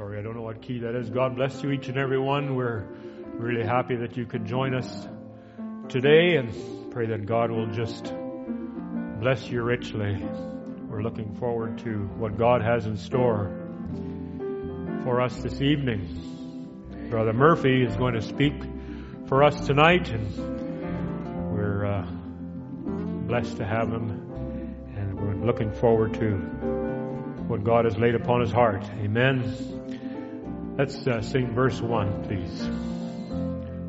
sorry, I don't know what key that is. God bless you, each and every one. We're really happy that you could join us today and pray that God will just bless you richly. We're looking forward to what God has in store for us this evening. Brother Murphy is going to speak for us tonight, and we're uh, blessed to have him, and we're looking forward to what God has laid upon his heart. Amen. Let's uh, sing verse 1, please.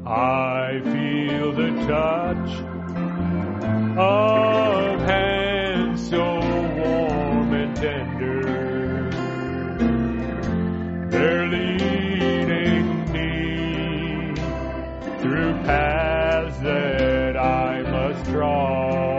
I feel the touch of hands so warm and tender. They're leading me through paths that I must draw.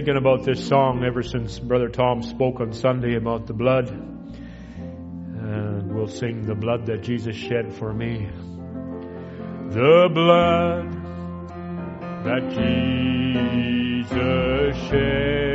Thinking about this song ever since Brother Tom spoke on Sunday about the blood. And we'll sing the blood that Jesus shed for me. The blood that Jesus shed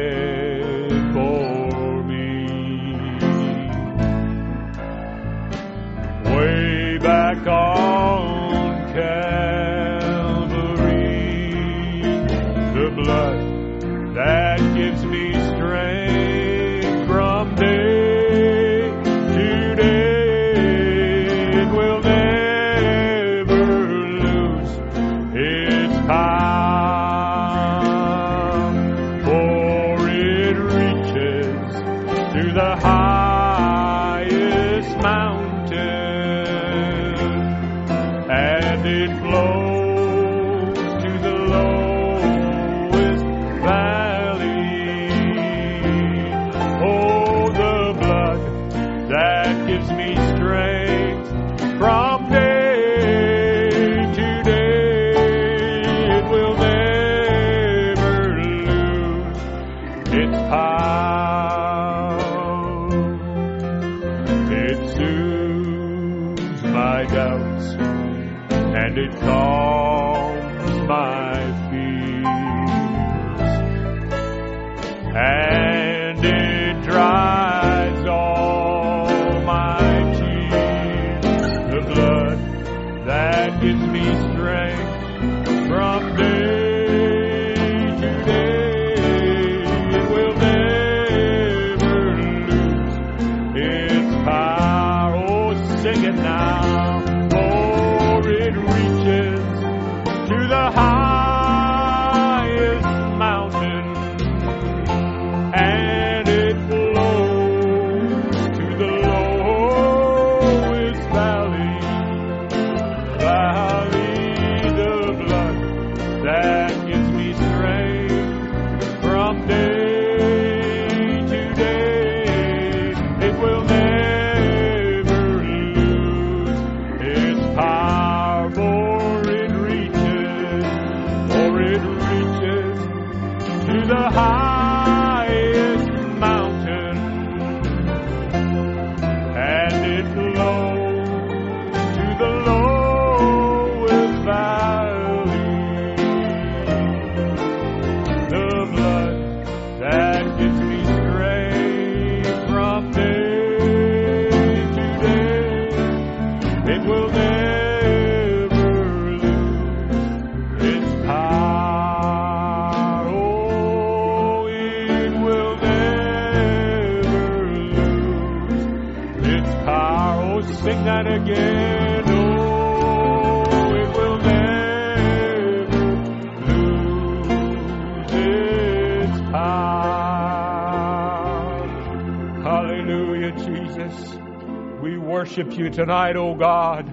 tonight, O God.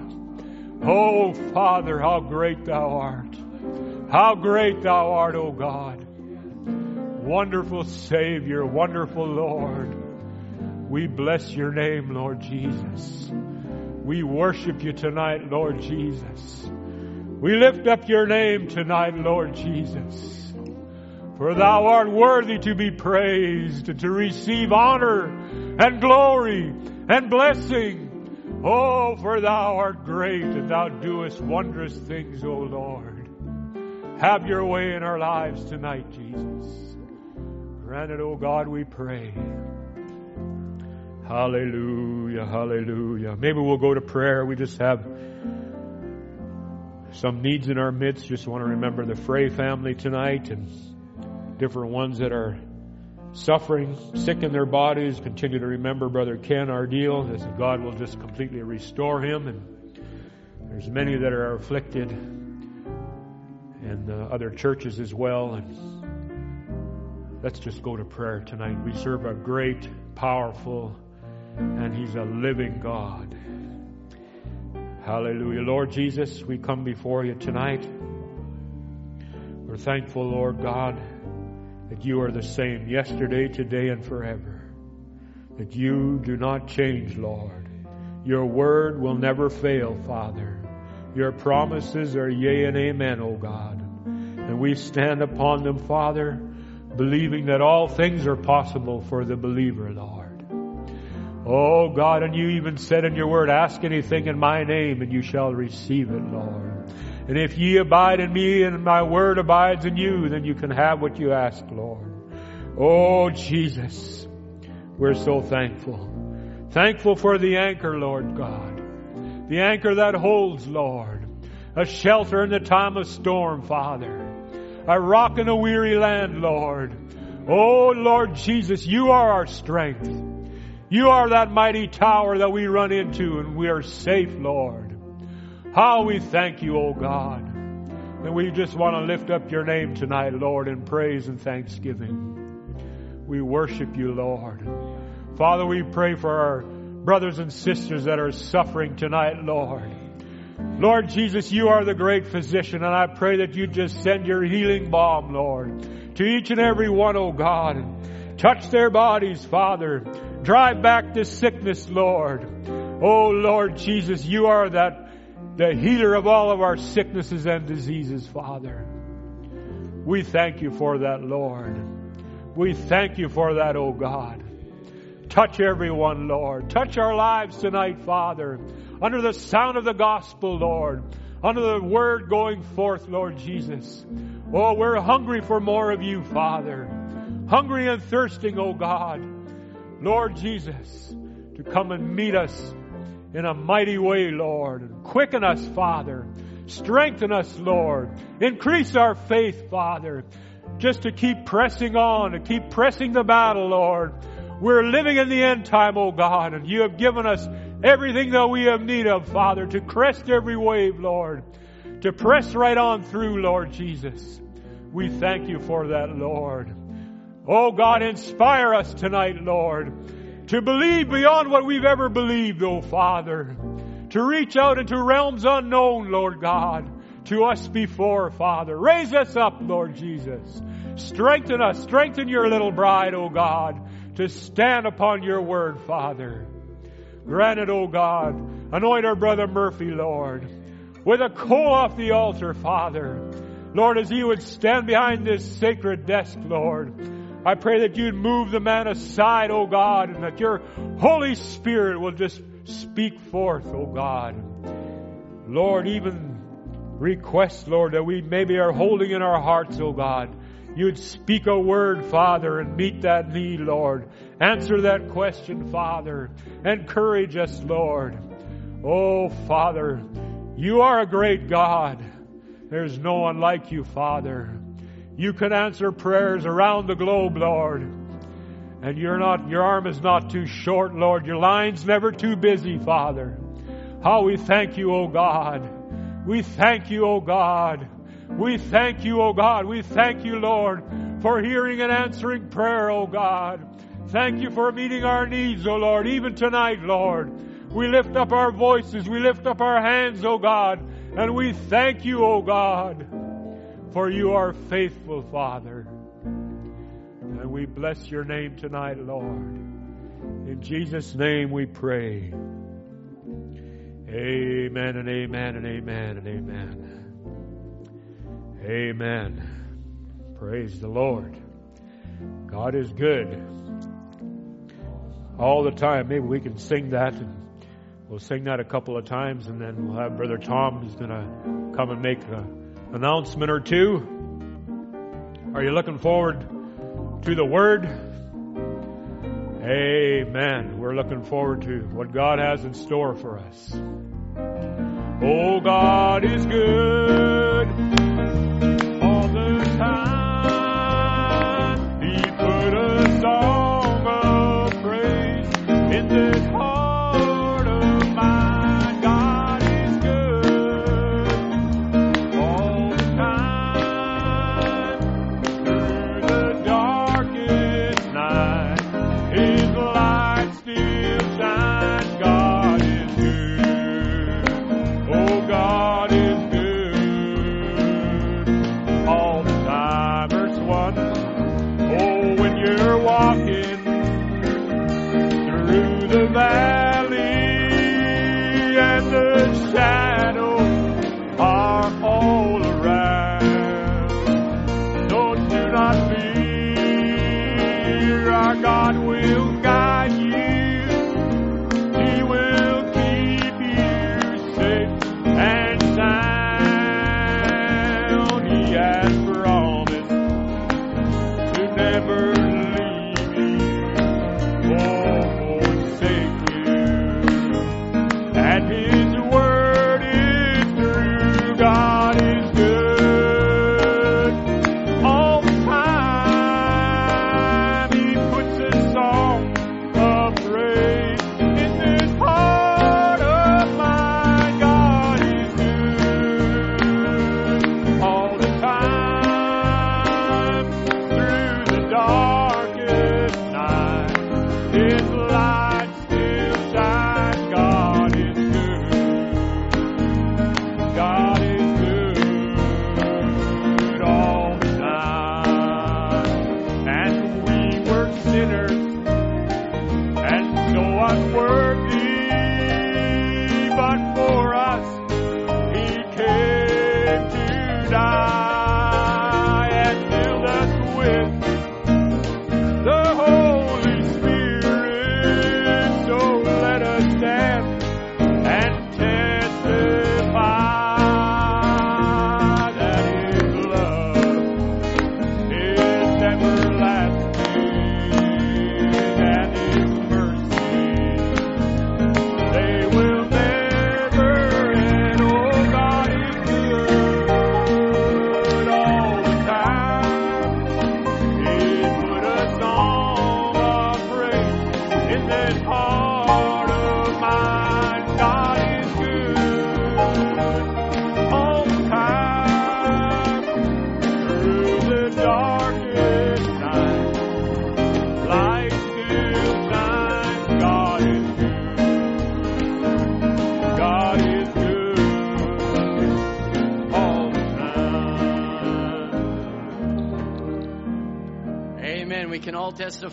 Oh, Father, how great thou art. How great thou art, O God. Wonderful Savior, wonderful Lord. We bless your name, Lord Jesus. We worship you tonight, Lord Jesus. We lift up your name tonight, Lord Jesus. For thou art worthy to be praised, to receive honor and glory and blessing Oh, for thou art great and thou doest wondrous things, O Lord. Have your way in our lives tonight, Jesus. Grant it, O God, we pray. Hallelujah, hallelujah. Maybe we'll go to prayer. We just have some needs in our midst. Just want to remember the Frey family tonight and different ones that are suffering, sick in their bodies. Continue to remember Brother Ken Ardeal as God will just completely restore him. And there's many that are afflicted and uh, other churches as well. And let's just go to prayer tonight. We serve a great, powerful, and He's a living God. Hallelujah. Lord Jesus, we come before you tonight. We're thankful, Lord God that you are the same yesterday, today, and forever. That you do not change, Lord. Your word will never fail, Father. Your promises are yea and amen, O God. And we stand upon them, Father, believing that all things are possible for the believer, Lord. Oh God, and you even said in your word, ask anything in my name and you shall receive it, Lord. And if ye abide in me and my word abides in you, then you can have what you ask, Lord. Oh, Jesus, we're so thankful. Thankful for the anchor, Lord God. The anchor that holds, Lord. A shelter in the time of storm, Father. A rock in a weary land, Lord. Oh, Lord Jesus, you are our strength. You are that mighty tower that we run into and we are safe, Lord. How we thank you, O God. And we just want to lift up your name tonight, Lord, in praise and thanksgiving. We worship you, Lord. Father, we pray for our brothers and sisters that are suffering tonight, Lord. Lord Jesus, you are the great physician, and I pray that you just send your healing balm, Lord, to each and every one, oh God, touch their bodies, Father. Drive back this sickness, Lord. Oh Lord Jesus, you are that, the healer of all of our sicknesses and diseases, Father. We thank you for that, Lord. We thank you for that, oh God. Touch everyone, Lord. Touch our lives tonight, Father under the sound of the gospel, Lord, under the word going forth, Lord Jesus. Oh, we're hungry for more of you, Father. Hungry and thirsting, oh God. Lord Jesus, to come and meet us in a mighty way, Lord. Quicken us, Father. Strengthen us, Lord. Increase our faith, Father. Just to keep pressing on, to keep pressing the battle, Lord. We're living in the end time, oh God, and you have given us everything that we have need of, Father, to crest every wave, Lord, to press right on through, Lord Jesus. We thank you for that, Lord. Oh God, inspire us tonight, Lord, to believe beyond what we've ever believed, oh Father, to reach out into realms unknown, Lord God, to us before, Father. Raise us up, Lord Jesus. Strengthen us, strengthen your little bride, oh God, to stand upon your word, Father. Grant it, O God. Anoint our brother Murphy, Lord, with a coal off the altar, Father. Lord, as he would stand behind this sacred desk, Lord, I pray that you'd move the man aside, O God, and that your Holy Spirit will just speak forth, O God. Lord, even request, Lord, that we maybe are holding in our hearts, O God. You'd speak a word, Father, and meet that need, Lord. Answer that question, Father. Encourage us, Lord. Oh, Father, you are a great God. There's no one like you, Father. You can answer prayers around the globe, Lord. And you're not, your arm is not too short, Lord. Your line's never too busy, Father. How we thank you, O God. We thank you, O God. We thank you, O God. We thank you, Lord, for hearing and answering prayer, O God. Thank you for meeting our needs, O Lord, even tonight, Lord. We lift up our voices, we lift up our hands, O God, and we thank you, O God, for you are faithful, Father. And we bless your name tonight, Lord. In Jesus' name we pray. Amen and amen and amen and amen. Amen. Praise the Lord. God is good all the time. Maybe we can sing that and we'll sing that a couple of times and then we'll have Brother Tom who's going to come and make an announcement or two. Are you looking forward to the Word? Amen. We're looking forward to what God has in store for us. Oh, God is good all the time. He put us on. God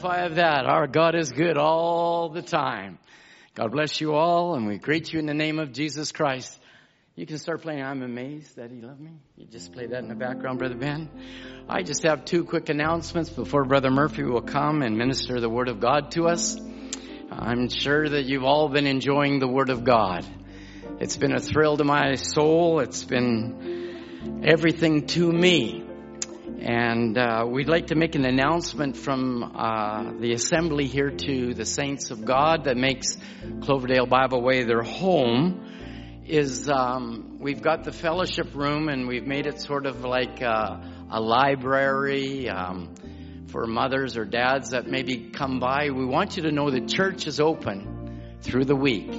testify of that. Our God is good all the time. God bless you all, and we greet you in the name of Jesus Christ. You can start playing I'm Amazed That He Loved Me. You just play that in the background, Brother Ben. I just have two quick announcements before Brother Murphy will come and minister the Word of God to us. I'm sure that you've all been enjoying the Word of God. It's been a thrill to my soul. It's been everything to me. And uh, we'd like to make an announcement from uh, the assembly here to the saints of God that makes Cloverdale Bible Way their home. Is um, we've got the fellowship room and we've made it sort of like a, a library um, for mothers or dads that maybe come by. We want you to know the church is open through the week.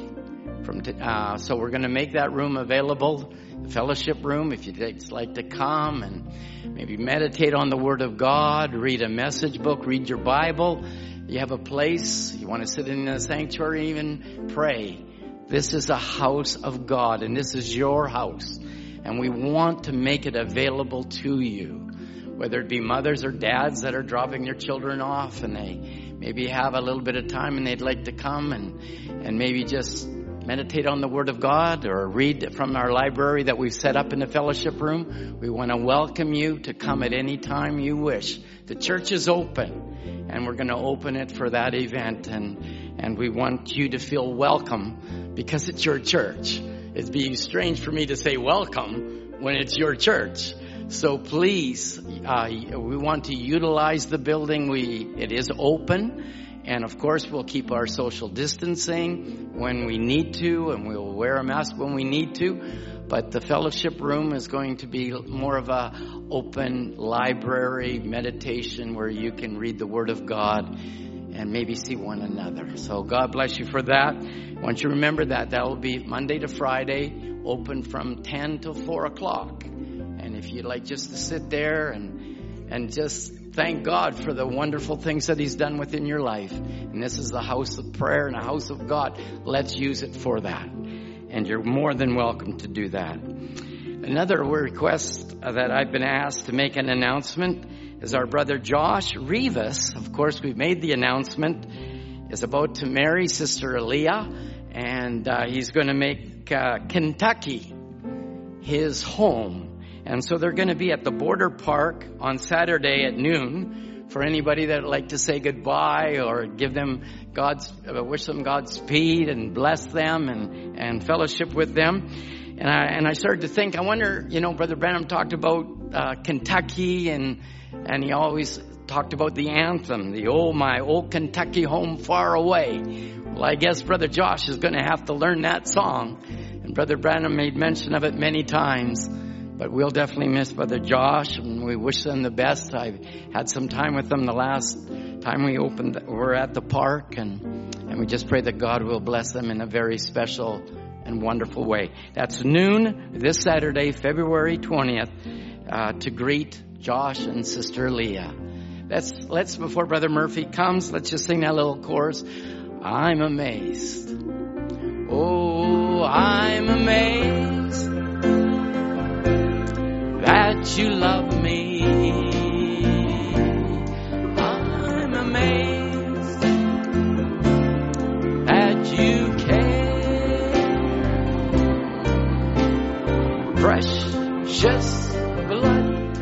From t- uh, so we're going to make that room available the fellowship room if you'd like to come and maybe meditate on the Word of God, read a message book, read your Bible. You have a place, you want to sit in the sanctuary, even pray. This is a house of God and this is your house. And we want to make it available to you. Whether it be mothers or dads that are dropping their children off and they maybe have a little bit of time and they'd like to come and, and maybe just meditate on the Word of God or read from our library that we've set up in the fellowship room, we want to welcome you to come at any time you wish. The church is open and we're going to open it for that event and, and we want you to feel welcome because it's your church. It'd be strange for me to say welcome when it's your church. So please, uh, we want to utilize the building. We, it is open and of course, we'll keep our social distancing when we need to, and we'll wear a mask when we need to. But the fellowship room is going to be more of a open library meditation where you can read the Word of God and maybe see one another. So God bless you for that. Want you remember that. That will be Monday to Friday, open from 10 to 4 o'clock. And if you'd like just to sit there and, and just thank God for the wonderful things that He's done within your life. And this is the house of prayer and a house of God. Let's use it for that. And you're more than welcome to do that. Another request that I've been asked to make an announcement is our brother Josh Rivas. Of course, we've made the announcement, is about to marry Sister Aaliyah, and uh, he's going to make uh, Kentucky his home. And so they're going to be at the border park on Saturday at noon for anybody that would like to say goodbye or give them God's, uh, wish them Godspeed and bless them and, and fellowship with them. And I, and I started to think, I wonder, you know, Brother Branham talked about uh, Kentucky and, and he always talked about the anthem, the old, my old Kentucky home far away. Well, I guess Brother Josh is going to have to learn that song. And Brother Branham made mention of it many times. But we'll definitely miss Brother Josh, and we wish them the best. I've had some time with them the last time we opened, we're at the park, and, and we just pray that God will bless them in a very special and wonderful way. That's noon this Saturday, February 20th, uh, to greet Josh and Sister Leah. Let's, let's, before Brother Murphy comes, let's just sing that little chorus. I'm amazed. Oh, I'm amazed that you love me. I'm amazed that you care. Precious blood.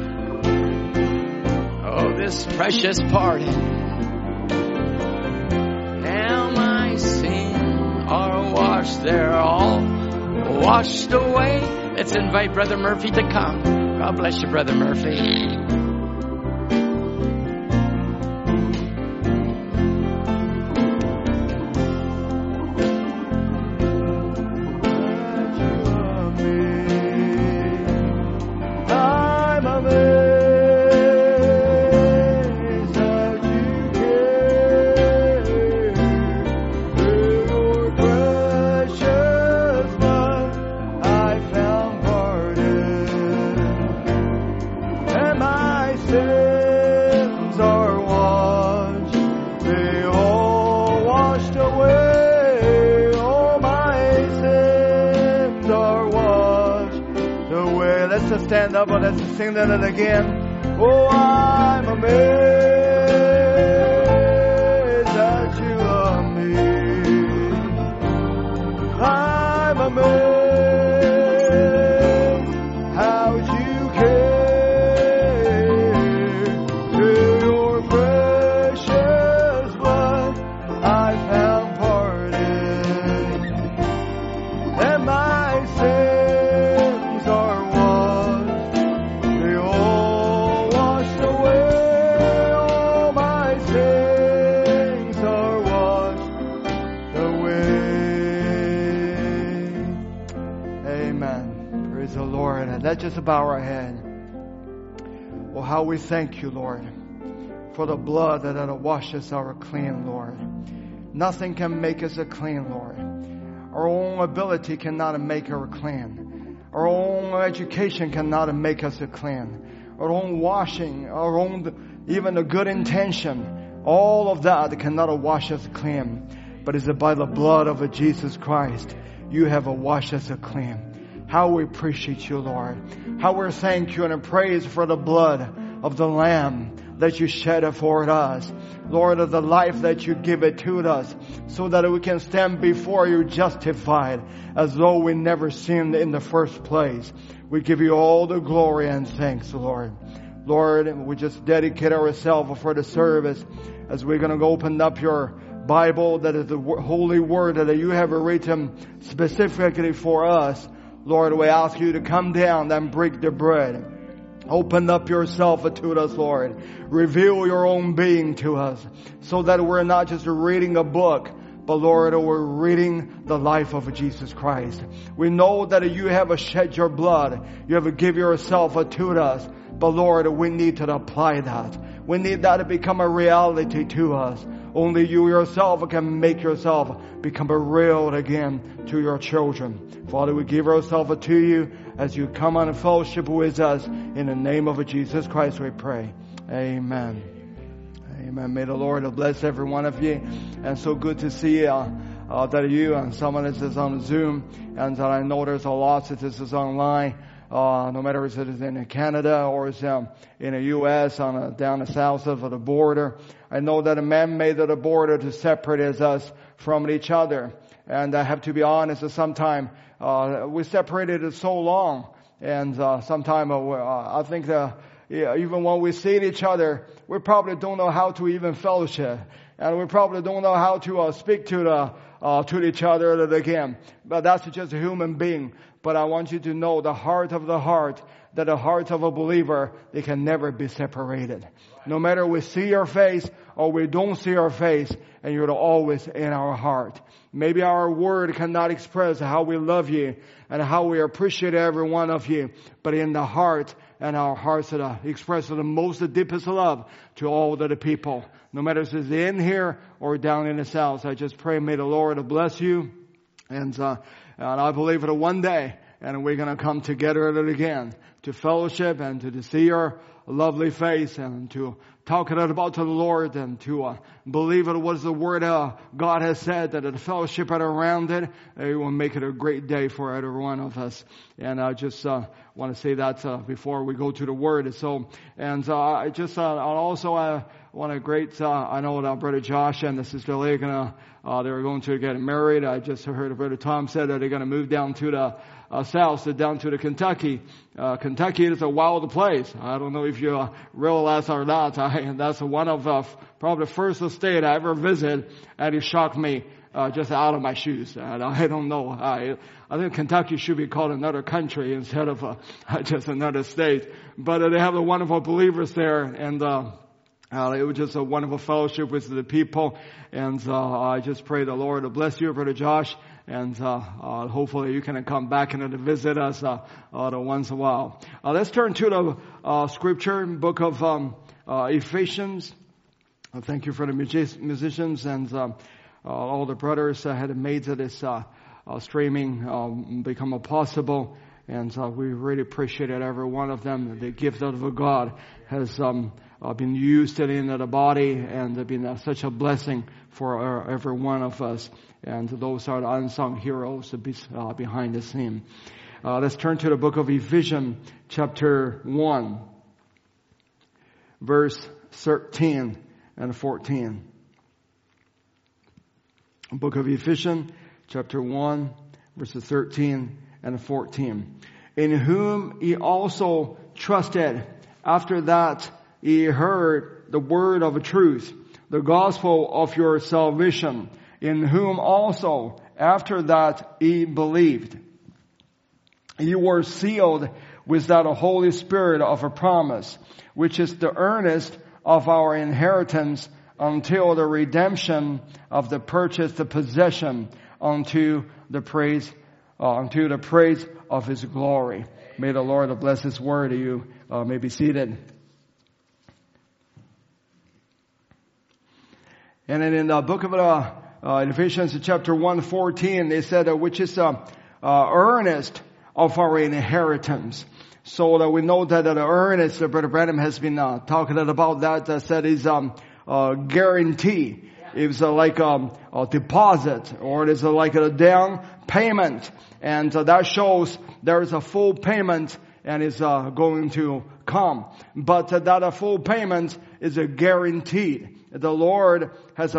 Oh, this precious pardon. Now my sins are washed. They're all washed away. Let's invite Brother Murphy to come. God bless you, Brother Murphy. Sing that again. Oh, thank you, Lord, for the blood that, that washes our clean, Lord. Nothing can make us a clean, Lord. Our own ability cannot make us clean. Our own education cannot make us a clean. Our own washing, our own, even a good intention, all of that cannot wash us clean. But it's by the blood of Jesus Christ, you have washed us clean. How we appreciate you, Lord. How we thank you and praise for the blood of the Lamb that you shed for us. Lord, of the life that you give it to us so that we can stand before you justified as though we never sinned in the first place. We give you all the glory and thanks, Lord. Lord, we just dedicate ourselves for the service as we're going to open up your Bible that is the holy word that you have written specifically for us. Lord, we ask you to come down and break the bread. Open up yourself to us, Lord. Reveal your own being to us so that we're not just reading a book, but Lord, we're reading the life of Jesus Christ. We know that you have shed your blood. You have given yourself to us. But Lord, we need to apply that. We need that to become a reality to us. Only you yourself can make yourself become a real again to your children. Father, we give ourselves to you as you come on a fellowship with us. In the name of Jesus Christ we pray. Amen. Amen. May the Lord bless every one of you. And so good to see uh, uh, that you and someone is on Zoom and that I know there's a lot that this is online. Uh, no matter if it is in Canada or it's um, in the U.S. on a, down the south of the border. I know that a man made the border to separate us from each other. And I have to be honest, sometimes uh, we separated it so long, and uh, sometimes uh, I think that yeah, even when we see each other, we probably don't know how to even fellowship, and we probably don't know how to uh, speak to the uh, to each other again. But that's just a human being. But I want you to know the heart of the heart, that the hearts of a believer, they can never be separated. No matter we see your face or we don't see your face, and you're always in our heart. Maybe our word cannot express how we love you and how we appreciate every one of you, but in the heart and our hearts that express the most the deepest love to all the people. No matter if it's in here or down in the south, I just pray may the Lord bless you and, uh, and I believe that one day, and we're going to come together again to fellowship and to see your lovely face and to talk it about to the Lord and to uh, believe it was the word uh, God has said that the fellowship around it, it will make it a great day for every one of us. And I just uh, want to say that uh, before we go to the word. So, and uh, I just uh, also I want to great. I know that Brother Josh and the Sister Leah gonna they were going to get married. I just heard Brother Tom said that they're going to move down to the uh, south so down to the Kentucky. Uh, Kentucky is a wild place. I don't know if you uh, realize or not. I, that's one of uh, probably the first state I ever visited, and it shocked me uh, just out of my shoes. And I don't know. I, I think Kentucky should be called another country instead of uh, just another state. But uh, they have the wonderful believers there, and uh, uh, it was just a wonderful fellowship with the people, and uh, I just pray the Lord to bless you, Brother Josh, and uh, uh, hopefully you can come back and visit us uh, uh, once in a while. Uh, let's turn to the uh, scripture, book of um, Ephesians. thank you for the musicians and all the brothers that had made this streaming um, become possible. And we really appreciate every one of them. The gift of God has um, been used in the body and been such a blessing for every one of us. And those are the unsung heroes uh, behind the scene. Uh, let's turn to the book of Ephesians, chapter 1, verse 13 and 14. Book of Ephesians, chapter 1, verses 13 and 14. In whom he also trusted after that he heard the word of truth, the gospel of your salvation, in whom also after that ye believed. You were sealed with that Holy Spirit of a promise, which is the earnest of our inheritance until the redemption of the purchased possession unto the praise, uh, unto the praise of His glory. May the Lord bless His word. to You uh, may be seated. And then in the book of uh, uh, Ephesians chapter 114, they said, uh, which is uh, uh, earnest of our inheritance. So that we know that the earnest, Brother Branham has been uh, talking about that, uh, said is um, uh, guarantee. It's uh, like um, a deposit or it is uh, like a down payment. And uh, that shows there is a full payment and is uh, going to come. But uh, that a full payment is a guaranteed. The Lord has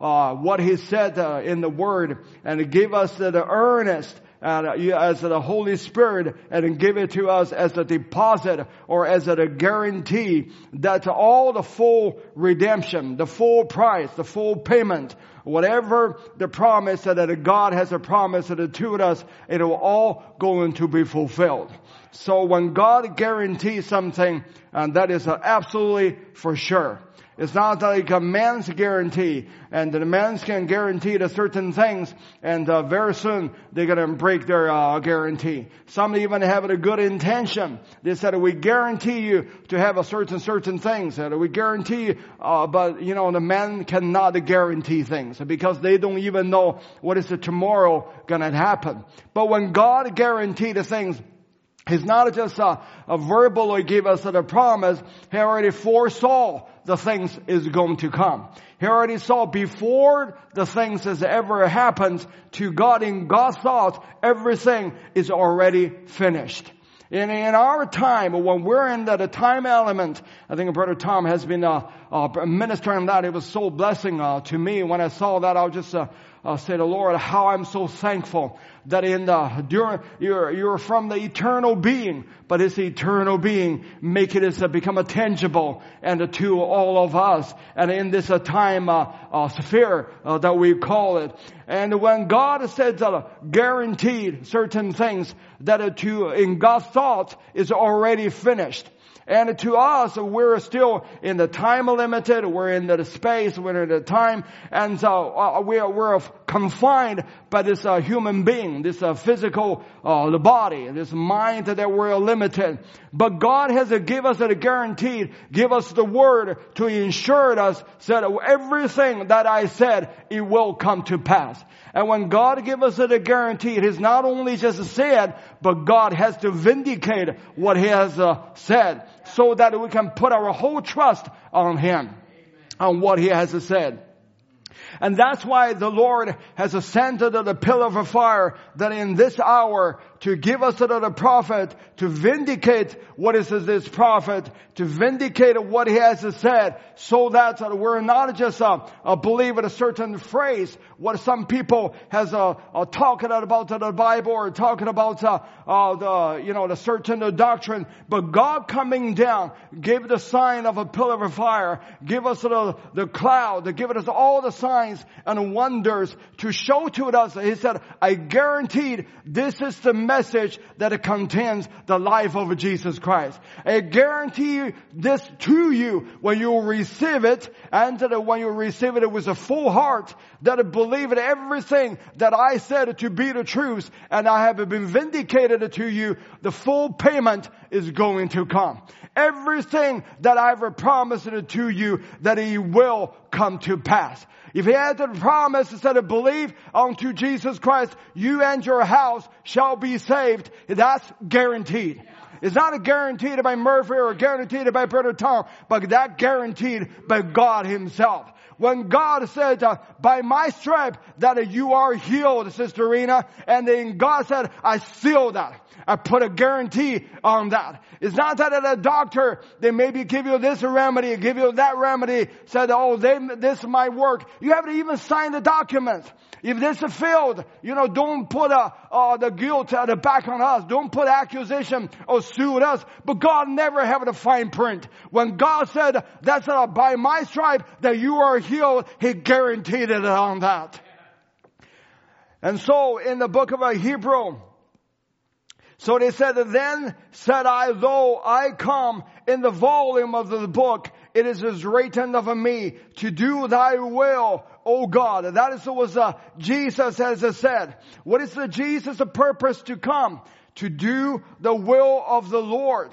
uh, what He said in the Word and give us the earnest and uh, as the Holy Spirit and give it to us as a deposit or as a guarantee that all the full redemption, the full price, the full payment, whatever the promise that God has a promise to us, it will all going to be fulfilled. So when God guarantees something, and that is absolutely for sure. It's not like a man's guarantee, and the man can guarantee the certain things, and uh, very soon they're gonna break their uh, guarantee. Some even have a good intention. They said, "We guarantee you to have a certain certain things. We guarantee, uh, but you know the man cannot guarantee things because they don't even know what is the tomorrow gonna happen. But when God guaranteed the things, He's not just a, a verbal or give us a promise. He already foresaw the things is going to come. He already saw before the things has ever happened to God in God's thoughts, everything is already finished. And in our time, when we're in the, time element, I think Brother Tom has been uh, uh, ministering that. It was so blessing uh, to me. When I saw that, I was just uh, say the Lord, how I'm so thankful that in the, during, you're, you're from the eternal being, but it's eternal being, make it as a, become a tangible and to all of us. And in this uh, time, uh, uh, sphere, uh, that we call it. And when God said, uh, guaranteed certain things that uh, to, in God's thought is already finished. And to us, we're still in the time limited, we're in the space, we're in the time, and so uh, we're, we're confined by this uh, human being, this uh, physical uh, the body, this mind that we're limited. But God has given us a guarantee, give us the word to ensure us that everything that I said, it will come to pass. And when God gives us a guarantee, it is not only just said, but God has to vindicate what He has uh, said so that we can put our whole trust on Him, on what He has said. And that's why the Lord has ascended to the pillar of fire that in this hour to give us another prophet, to vindicate what is this prophet, to vindicate what he has said, so that we're not just a uh, believing a certain phrase, what some people has uh, uh, talking about the Bible or talking about uh, uh, the you know the certain doctrine, but God coming down, give the sign of a pillar of fire, give us the, the cloud, give us all the signs and wonders to show to us. He said, I guaranteed this is the message that contains the life of Jesus Christ. I guarantee this to you when you receive it and when you receive it with a full heart that believe in everything that I said to be the truth and I have been vindicated to you, the full payment is going to come. Everything that I've promised to you that He will come to pass. If he had the promise instead of believe unto Jesus Christ, you and your house shall be saved, that's guaranteed. It's not guaranteed by Murphy or guaranteed by Brother Tom, but that guaranteed by God Himself. When God said, uh, by my stripe that you are healed, Sister Rena, and then God said, I seal that. I put a guarantee on that. It's not that a doctor, they maybe give you this remedy, give you that remedy, said, oh, they, this might work. You haven't even signed the document. If this is failed, you know, don't put uh, the guilt at the back on us. Don't put accusation or sue us. But God never have the fine print. When God said, that's uh, by my stripe that you are healed, He guaranteed it on that. And so in the book of Hebrew, so they said, then said I, though I come in the volume of the book, it is as written of me to do thy will, O God. That is what uh, Jesus has said. What is the Jesus' purpose to come? To do the will of the Lord.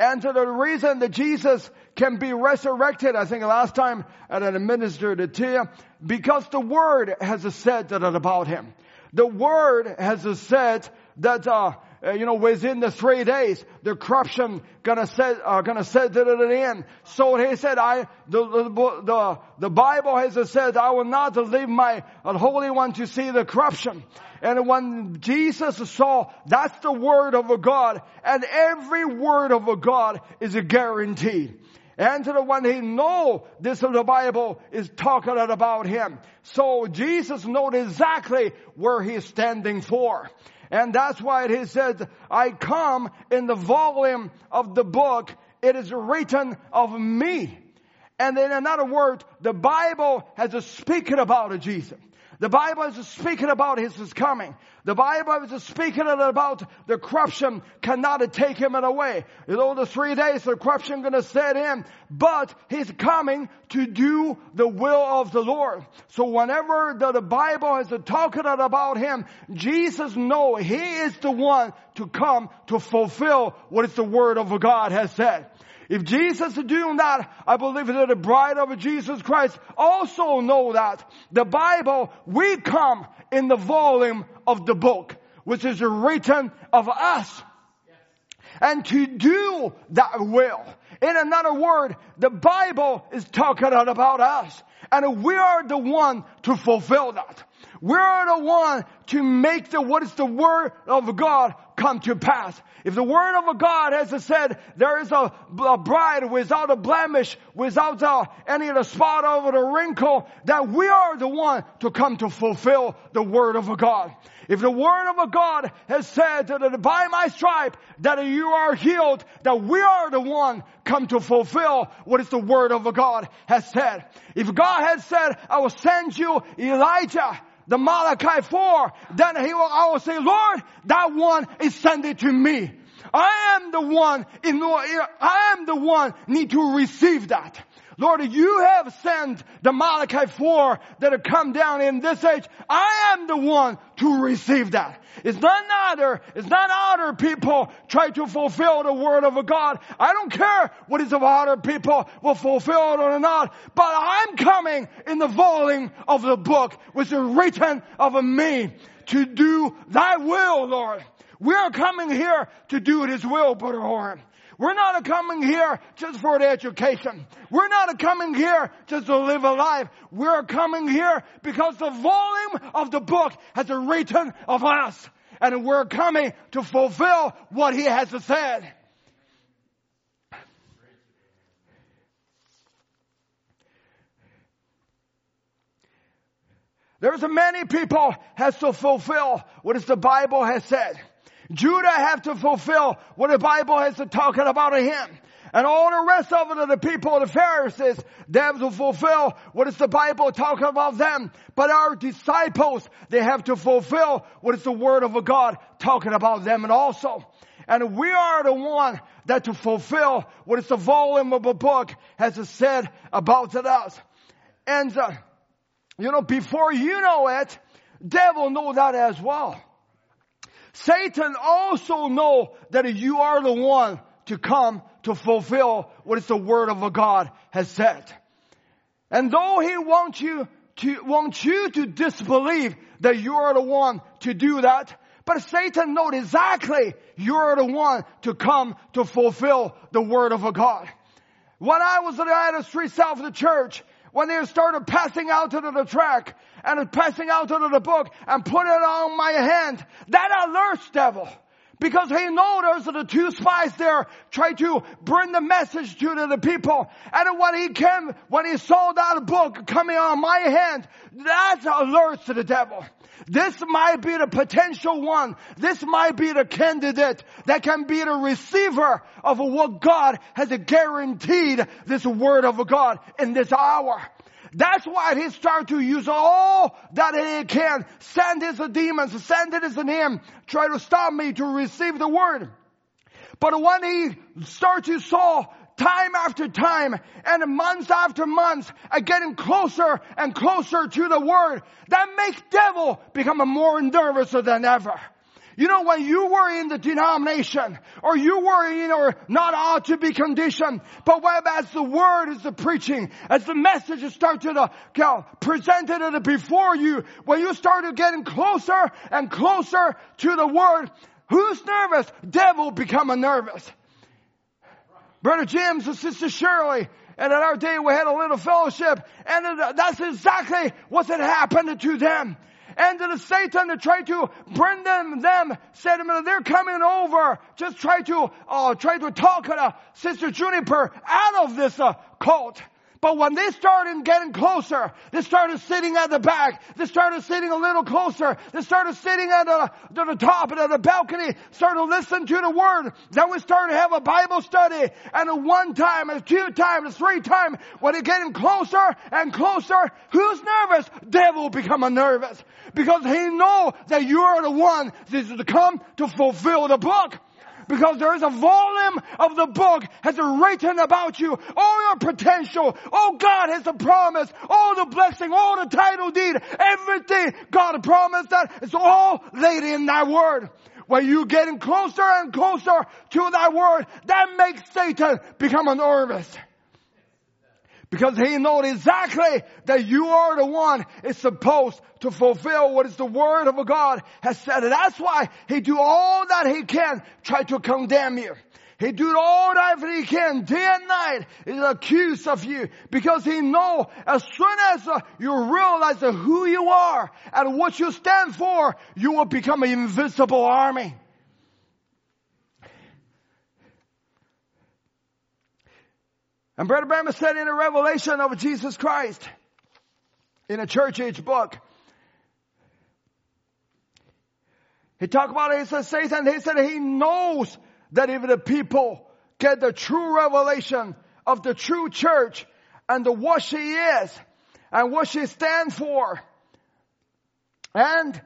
And to the reason that Jesus can be resurrected, I think last time I had ministered to you, because the Word has said that about Him. The Word has said that uh, uh, you know, within the three days, the corruption gonna set, uh, gonna set it in. So he said, I, the, the, the, the Bible has said, I will not leave my Holy One to see the corruption. And when Jesus saw, that's the word of a God, and every word of a God is a guarantee. And to the one he know this of the Bible is talking about him. So Jesus knows exactly where he's standing for. And that's why he says, I come in the volume of the book. It is written of me. And in another word, the Bible has a speaking about Jesus. The Bible is speaking about His coming. The Bible is speaking about the corruption cannot take Him away. You know, the three days the corruption gonna set in, but He's coming to do the will of the Lord. So whenever the, the Bible is talking about Him, Jesus know He is the one to come to fulfill what is the Word of God has said. If Jesus is doing that, I believe that the bride of Jesus Christ also know that. The Bible, we come in the volume of the book, which is written of us. And to do that will. In another word, the Bible is talking about us. And we are the one to fulfill that. We're the one to make the, what is the word of God come to pass. If the word of God has said there is a, a bride without a blemish, without uh, any of the spot over the wrinkle, that we are the one to come to fulfill the word of God. If the word of God has said that by my stripe that you are healed, that we are the one come to fulfill what is the word of God has said. If God has said, I will send you Elijah, the Malachi 4, then he will, I will say, Lord, that one is sent to me. I am the one in. I am the one need to receive that. Lord, you have sent the Malachi 4 that have come down in this age. I am the one to receive that. It's not other, it's not other people try to fulfill the word of God. I don't care what is of other people will fulfill it or not, but I'm coming in the volume of the book which is written of me to do thy will, Lord. We are coming here to do His will, Brother Horan. We're not coming here just for education. We're not coming here just to live a life. We're coming here because the volume of the book has a written of us. And we're coming to fulfill what he has said. There's many people has to fulfill what is the Bible has said. Judas have to fulfill what the Bible has to talking about him. And all the rest of it, the people, the Pharisees, they have to fulfill what is the Bible talking about them. But our disciples, they have to fulfill what is the Word of God talking about them and also. And we are the one that to fulfill what is the volume of a book has said about us. And, uh, you know, before you know it, devil know that as well. Satan also know that you are the one to come to fulfill what is the word of God has said. And though he wants you to, wants you to disbelieve that you are the one to do that, but Satan knows exactly you're the one to come to fulfill the word of God. When I was at the street south of the church, when they started passing out to the track and passing out of the book and put it on my hand, that alerts devil. Because he knows the two spies there try to bring the message to the, the people. And when he came, when he saw that book coming on my hand, that alerts to the devil. This might be the potential one. This might be the candidate that can be the receiver of what God has guaranteed this word of God in this hour. That's why he started to use all that he can. Send his demons, send it in him, try to stop me to receive the word. But when he started to saw time after time and months after months and getting closer and closer to the word, that makes devil become more nervous than ever. You know, when you were in the denomination, or you were in or not ought to be conditioned, but when as the word is the preaching, as the message is started to uh, presented before you, when you started getting closer and closer to the word, who's nervous? Devil become a nervous. Brother James and Sister Shirley, and in our day we had a little fellowship, and that's exactly what had happened to them and to the Satan to try to bring them, them, said they're coming over. Just try to, uh, try to talk uh, Sister Juniper out of this uh, cult. But when they started getting closer, they started sitting at the back. They started sitting a little closer. They started sitting at the, the top at the balcony, started listening to the word. Then we started to have a Bible study. And a one time, and two times, three times, when they're getting closer and closer, who's nervous? Devil become a nervous. Because he know that you are the one that is to come to fulfill the book because there is a volume of the book has written about you, all your potential, all God has a promise, all the blessing, all the title deed, everything God promised that it's all laid in that word. When you getting closer and closer to that word, that makes Satan become nervous. Because he knows exactly that you are the one is supposed to fulfill what is the word of God has said. And that's why he do all that he can try to condemn you. He do all that he can day and night is accused of you because he know as soon as you realize who you are and what you stand for, you will become an invisible army. And Brother Branham said in a revelation of Jesus Christ in a church age book, he talked about it, he said, Satan, he said he knows that if the people get the true revelation of the true church and the what she is and what she stands for, and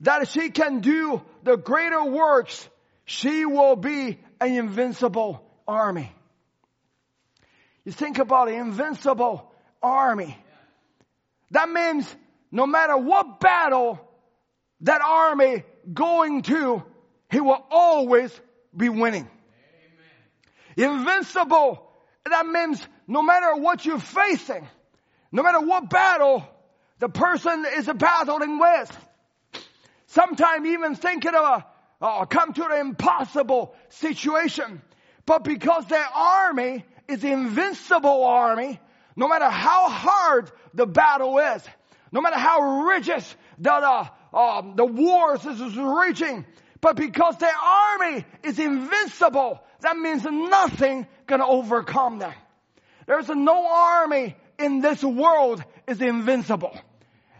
that she can do the greater works, she will be an invincible army. You think about an invincible army. That means no matter what battle that army going to, he will always be winning. Amen. Invincible. That means no matter what you're facing, no matter what battle the person is battling with, sometimes even thinking of a, oh, come to an impossible situation, but because their army is invincible army, no matter how hard the battle is, no matter how rigid the, uh, um, the wars is, is reaching, but because their army is invincible, that means nothing can overcome them. There's no army in this world is invincible.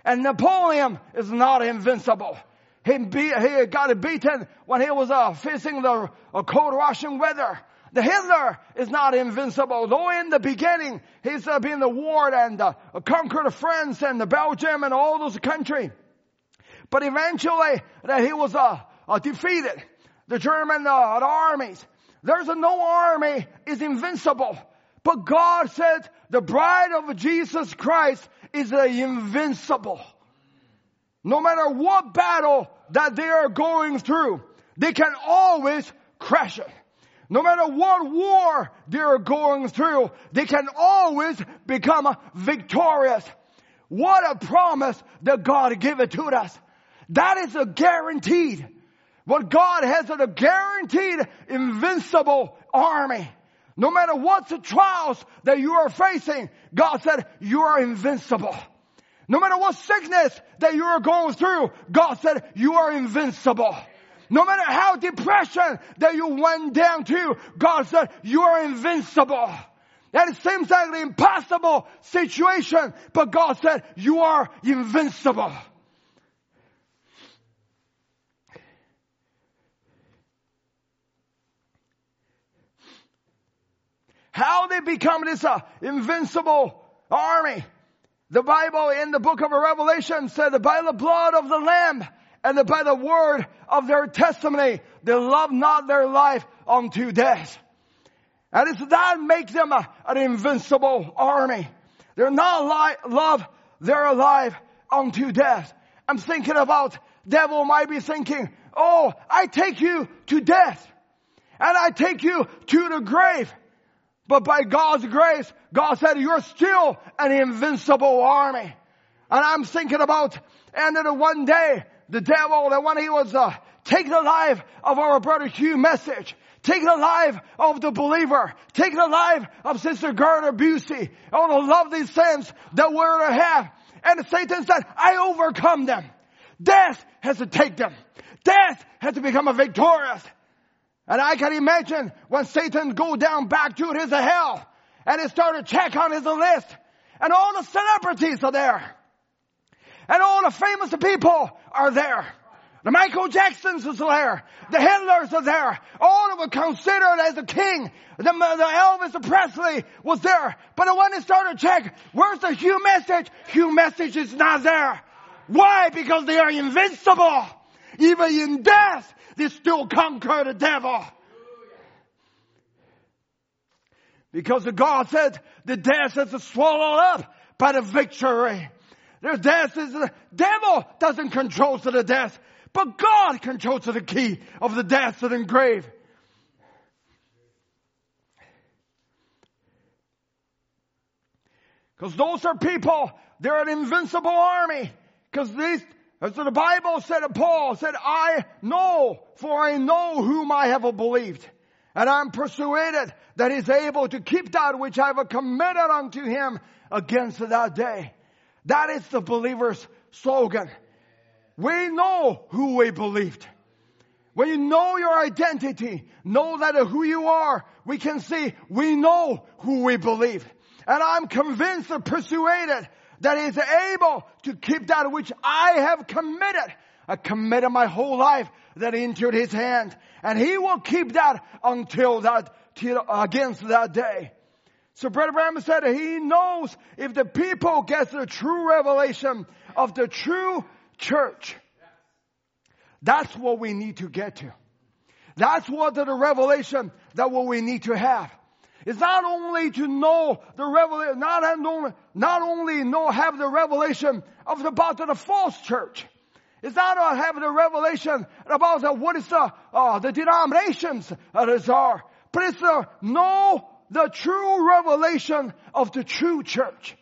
And Napoleon is not invincible. He, be, he got beaten when he was uh, facing the uh, cold Russian weather. The Hitler is not invincible. Though in the beginning, he's uh, been the war and uh, conquered France and Belgium and all those countries. But eventually, that he was uh, uh, defeated. The German uh, armies. There's no army is invincible. But God said the bride of Jesus Christ is invincible. No matter what battle that they are going through, they can always crash it. No matter what war they're going through, they can always become victorious. What a promise that God gave it to us. That is a guaranteed. What God has is a guaranteed invincible army. No matter what the trials that you are facing, God said you are invincible. No matter what sickness that you are going through, God said you are invincible. No matter how depression that you went down to, God said, you are invincible. And it seems like an impossible situation, but God said, you are invincible. How they become this uh, invincible army. The Bible in the book of Revelation said by the blood of the Lamb and by the word of their testimony, they love not their life unto death. And it's that makes them a, an invincible army. They're not li- love, they're alive unto death. I'm thinking about devil might be thinking, oh, I take you to death and I take you to the grave. But by God's grace, God said, you're still an invincible army. And I'm thinking about, and then one day, the devil, that when he was, uh, take the life of our brother Hugh Message, take the life of the believer, take the life of Sister Gerda Busey, all the lovely saints that we're to have. And Satan said, I overcome them. Death has to take them. Death has to become a victorious. And I can imagine when Satan go down back to his hell and he started check on his list and all the celebrities are there. And all the famous people are there. The Michael Jacksons is there. The Hitlers are there. All of them considered as a king. The, the Elvis Presley was there. But when they started check, where's the Hugh message? Hugh message is not there. Why? Because they are invincible. Even in death, they still conquer the devil. Because the God said the death is swallowed up by the victory. The death is the devil doesn't control to the death, but God controls to the key of the death and grave. Because those are people, they're an invincible army. Because these as the Bible said, Paul said, I know, for I know whom I have believed. And I'm persuaded that he's able to keep that which I have committed unto him against that day. That is the believer's slogan. We know who we believed. When you know your identity, know that who you are, we can see we know who we believe. And I'm convinced and persuaded that is able to keep that which I have committed. I committed my whole life that into his hand and he will keep that until that, till, against that day. So Brother Branham said he knows if the people get the true revelation of the true church. That's what we need to get to. That's what the revelation that what we need to have. It's not only to know the revelation, not only, not only know, have the revelation of the, about the false church. It's not to have the revelation about the, what is the, uh, the denominations that are, but it's to know the true revelation of the true church.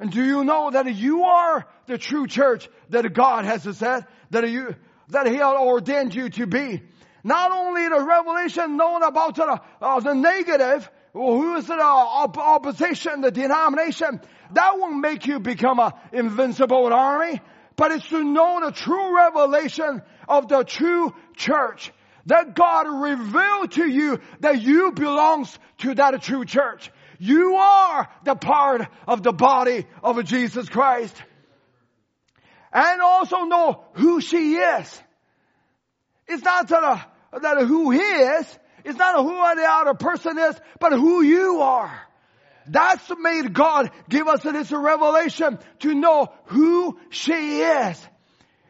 And do you know that you are the true church that God has said that you, that He ordained you to be? Not only the revelation known about the, uh, the negative, who is the op- opposition, the denomination, that won't make you become an invincible army. But it's to know the true revelation of the true church. That God revealed to you that you belongs to that true church. You are the part of the body of Jesus Christ. And also know who she is. It's not that, uh, that who he is, it's not who the other person is, but who you are. That's made God give us this revelation to know who she is.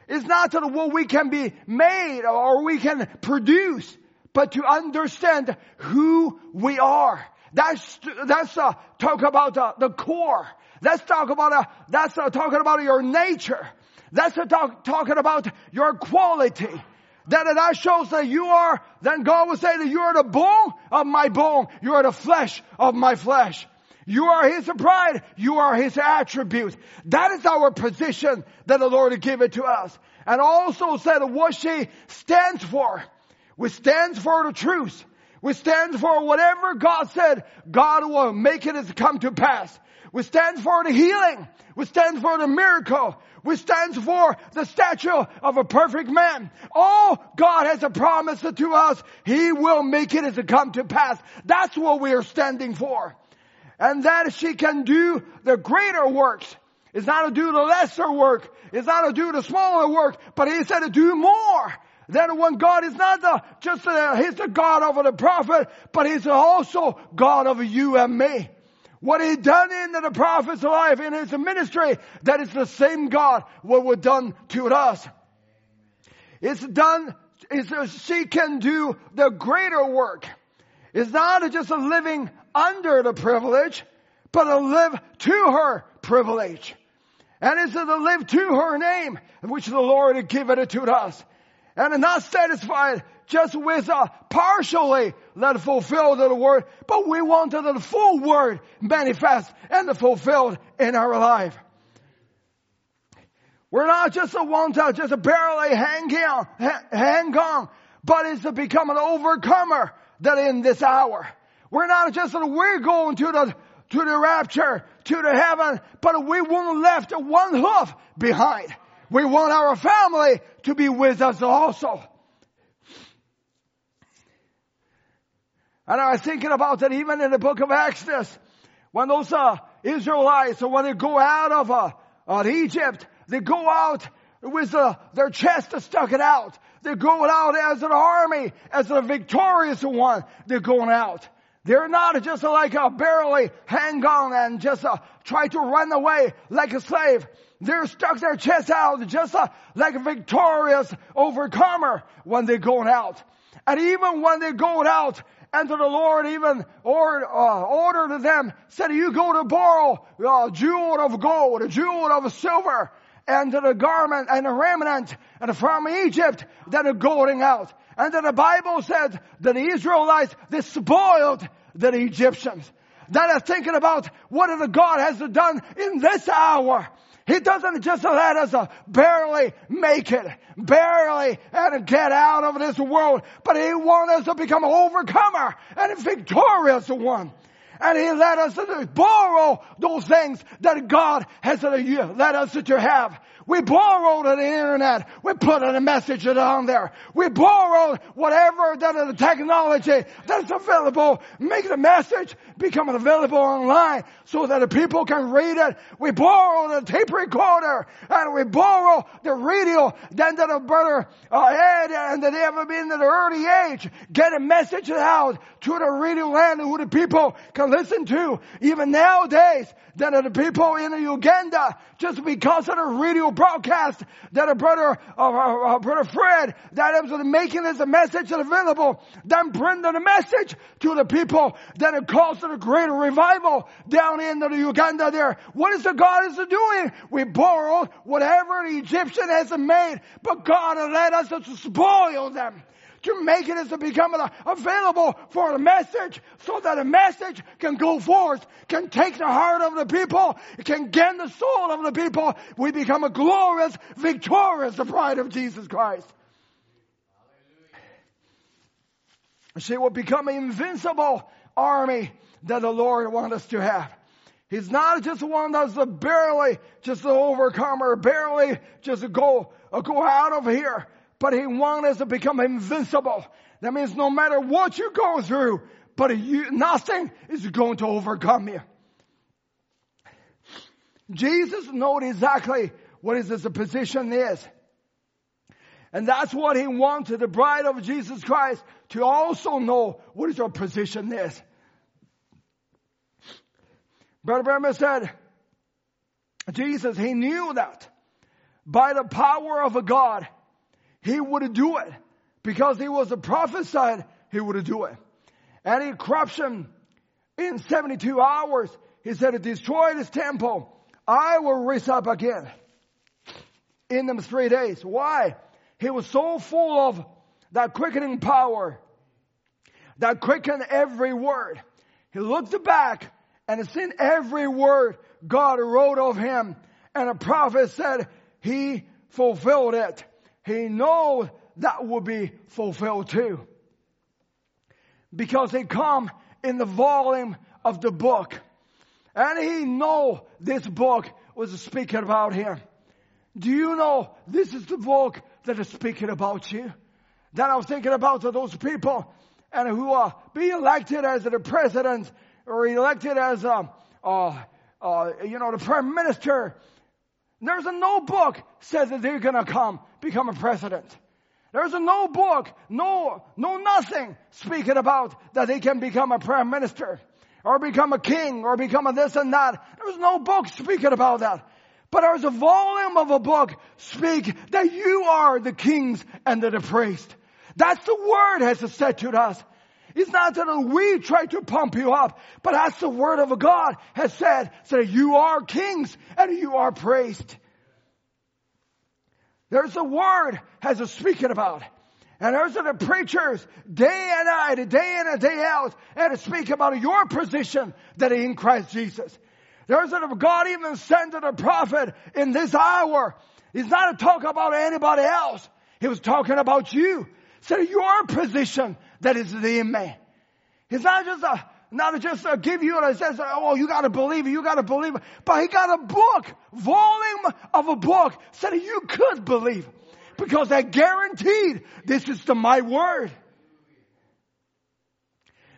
It's not that what we can be made or we can produce, but to understand who we are. That's, that's uh, talk about uh, the core. Let's talk about, uh, that's uh, talking about your nature. That's uh, talk, talking about your quality that that shows that you are, then God will say that you are the bone of my bone. You are the flesh of my flesh. You are His pride. You are His attribute. That is our position that the Lord gave it to us. And also said what she stands for. We stands for the truth. We stands for whatever God said, God will make it come to pass. We stands for the healing. We stands for the miracle which stands for the stature of a perfect man. All God has a promise to us. He will make it as it come to pass. That's what we are standing for. And that she can do the greater works. It's not to do the lesser work. It's not to do the smaller work, but he said to do more. Then when God is not the, just the, He's the God of the prophet, but He's also God of you and me. What he done in the prophet's life, in his ministry, that is the same God what was done to us. It's done, it's, uh, she can do the greater work. It's not just a living under the privilege, but to live to her privilege. And it's to live to her name, which the Lord had given it to us. And not satisfied just with a partially let fulfill the word, but we want the full word manifest and fulfilled in our life. We're not just a one to just barely hang on, hang on, but it's to become an overcomer that in this hour. We're not just that we're going to the, to the rapture, to the heaven, but we won't left one hoof behind. We want our family to be with us also. And I was thinking about that even in the book of Exodus, when those uh, Israelites, when they go out of uh, Egypt, they go out with uh, their chest stuck it out. They're going out as an army, as a victorious one. They're going out. They're not just like a barely hang on and just uh, try to run away like a slave. They're stuck their chest out just uh, like a victorious overcomer when they're going out. And even when they're going out, and the Lord even or, uh, ordered them, said, you go to borrow a jewel of gold, a jewel of silver, and the garment and the remnant and from Egypt that are going out. And then the Bible said that the Israelites, they spoiled the Egyptians. That is thinking about what the God has done in this hour. He doesn't just let us uh, barely make it, barely and get out of this world, but He wants us to become an overcomer and a victorious one. And He let us borrow those things that God has let us to have. We borrowed the internet. We put a message on there. We borrowed whatever that the technology that's available. Make the message become available online so that the people can read it. We borrow the tape recorder and we borrow the radio. Then the brother uh, Ed and they ever been in the early age get a message out to the radio land who the people can listen to. Even nowadays, that the people in Uganda, just because of the radio broadcast, that a brother, uh, uh, uh brother Fred, that is making this message available, then bring the message to the people that it caused a greater revival down in the Uganda there. What is the God is doing? We borrowed whatever the Egyptian has made, but God let us to spoil them to make it as to become available for a message so that a message can go forth, can take the heart of the people, can gain the soul of the people. We become a glorious, victorious bride of Jesus Christ. See, we'll become an invincible army that the Lord wants us to have. He's not just one that's a barely just an overcomer, barely just go, go out of here but He wants us to become invincible. That means no matter what you go through, but you, nothing is going to overcome you. Jesus knows exactly what his position is. And that's what he wanted the bride of Jesus Christ to also know what your position is. Brother Branham said, Jesus, he knew that by the power of God, he would do it because he was a prophesied he would do it. Any corruption in 72 hours, he said, destroy this temple. I will raise up again in them three days. Why? He was so full of that quickening power that quickened every word. He looked back and seen every word God wrote of him and a prophet said he fulfilled it he knows that will be fulfilled too. Because they come in the volume of the book. And he know this book was speaking about him. Do you know this is the book that is speaking about you? Then I was thinking about those people and who are being elected as the president or elected as a, uh, uh, you know, the prime minister there's a no book says that they're gonna come become a president. There's no book, no, no nothing speaking about that they can become a prime minister or become a king or become a this and that. There's no book speaking about that. But there's a volume of a book speak that you are the kings and the priest. That's the word has said to us. It's not that we try to pump you up, but that's the word of God has said, so that you are kings and you are praised. There's a word has a speaking about. And there's the preachers day and night, day in and day out, and to speak about your position that in Christ Jesus. There's a God even sent the prophet in this hour. He's not to talk about anybody else. He was talking about you. So your position that is in me. He's not just a, not just a give you and says, oh, you gotta believe it, you gotta believe it. But he got a book, volume of a book, that you could believe. Because I guaranteed this is the my word.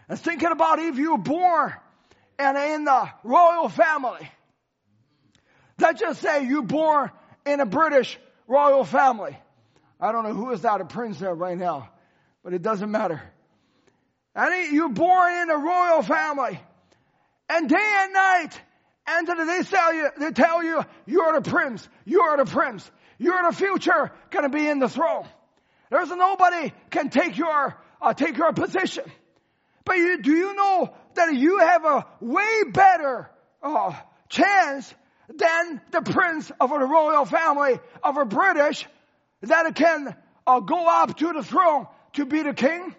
And thinking about if you were born and in the royal family. Let's just say you born in a British royal family. I don't know who is that a prince there right now, but it doesn't matter. And you're born in a royal family. And day and night, and they tell you, they tell you, you're the prince, you're the prince, you're the future gonna be in the throne. There's nobody can take your, uh, take your position. But you, do you know that you have a way better, uh, chance than the prince of a royal family of a British that can uh, go up to the throne to be the king?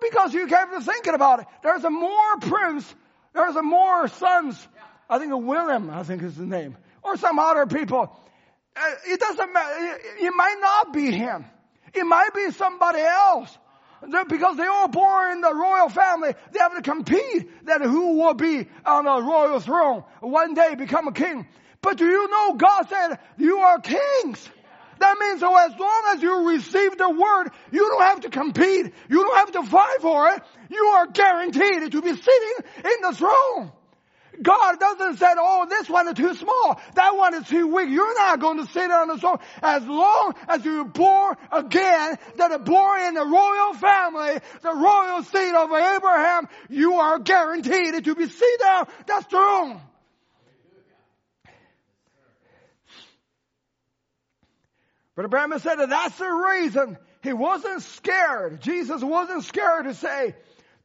Because you have to thinking about it. There's a more prince, there's a more sons. I think of William, I think is the name, or some other people. Uh, it doesn't matter. It might not be him. It might be somebody else. Because they all born in the royal family, they have to compete that who will be on the royal throne one day become a king. But do you know God said you are kings? That means so as long as you receive the word, you don't have to compete. You don't have to fight for it. You are guaranteed to be sitting in the throne. God doesn't say, oh, this one is too small. That one is too weak. You're not going to sit on the throne as long as you're born again, that are born in the royal family, the royal seed of Abraham. You are guaranteed to be seated on that throne. But Branham said that that's the reason he wasn't scared. Jesus wasn't scared to say,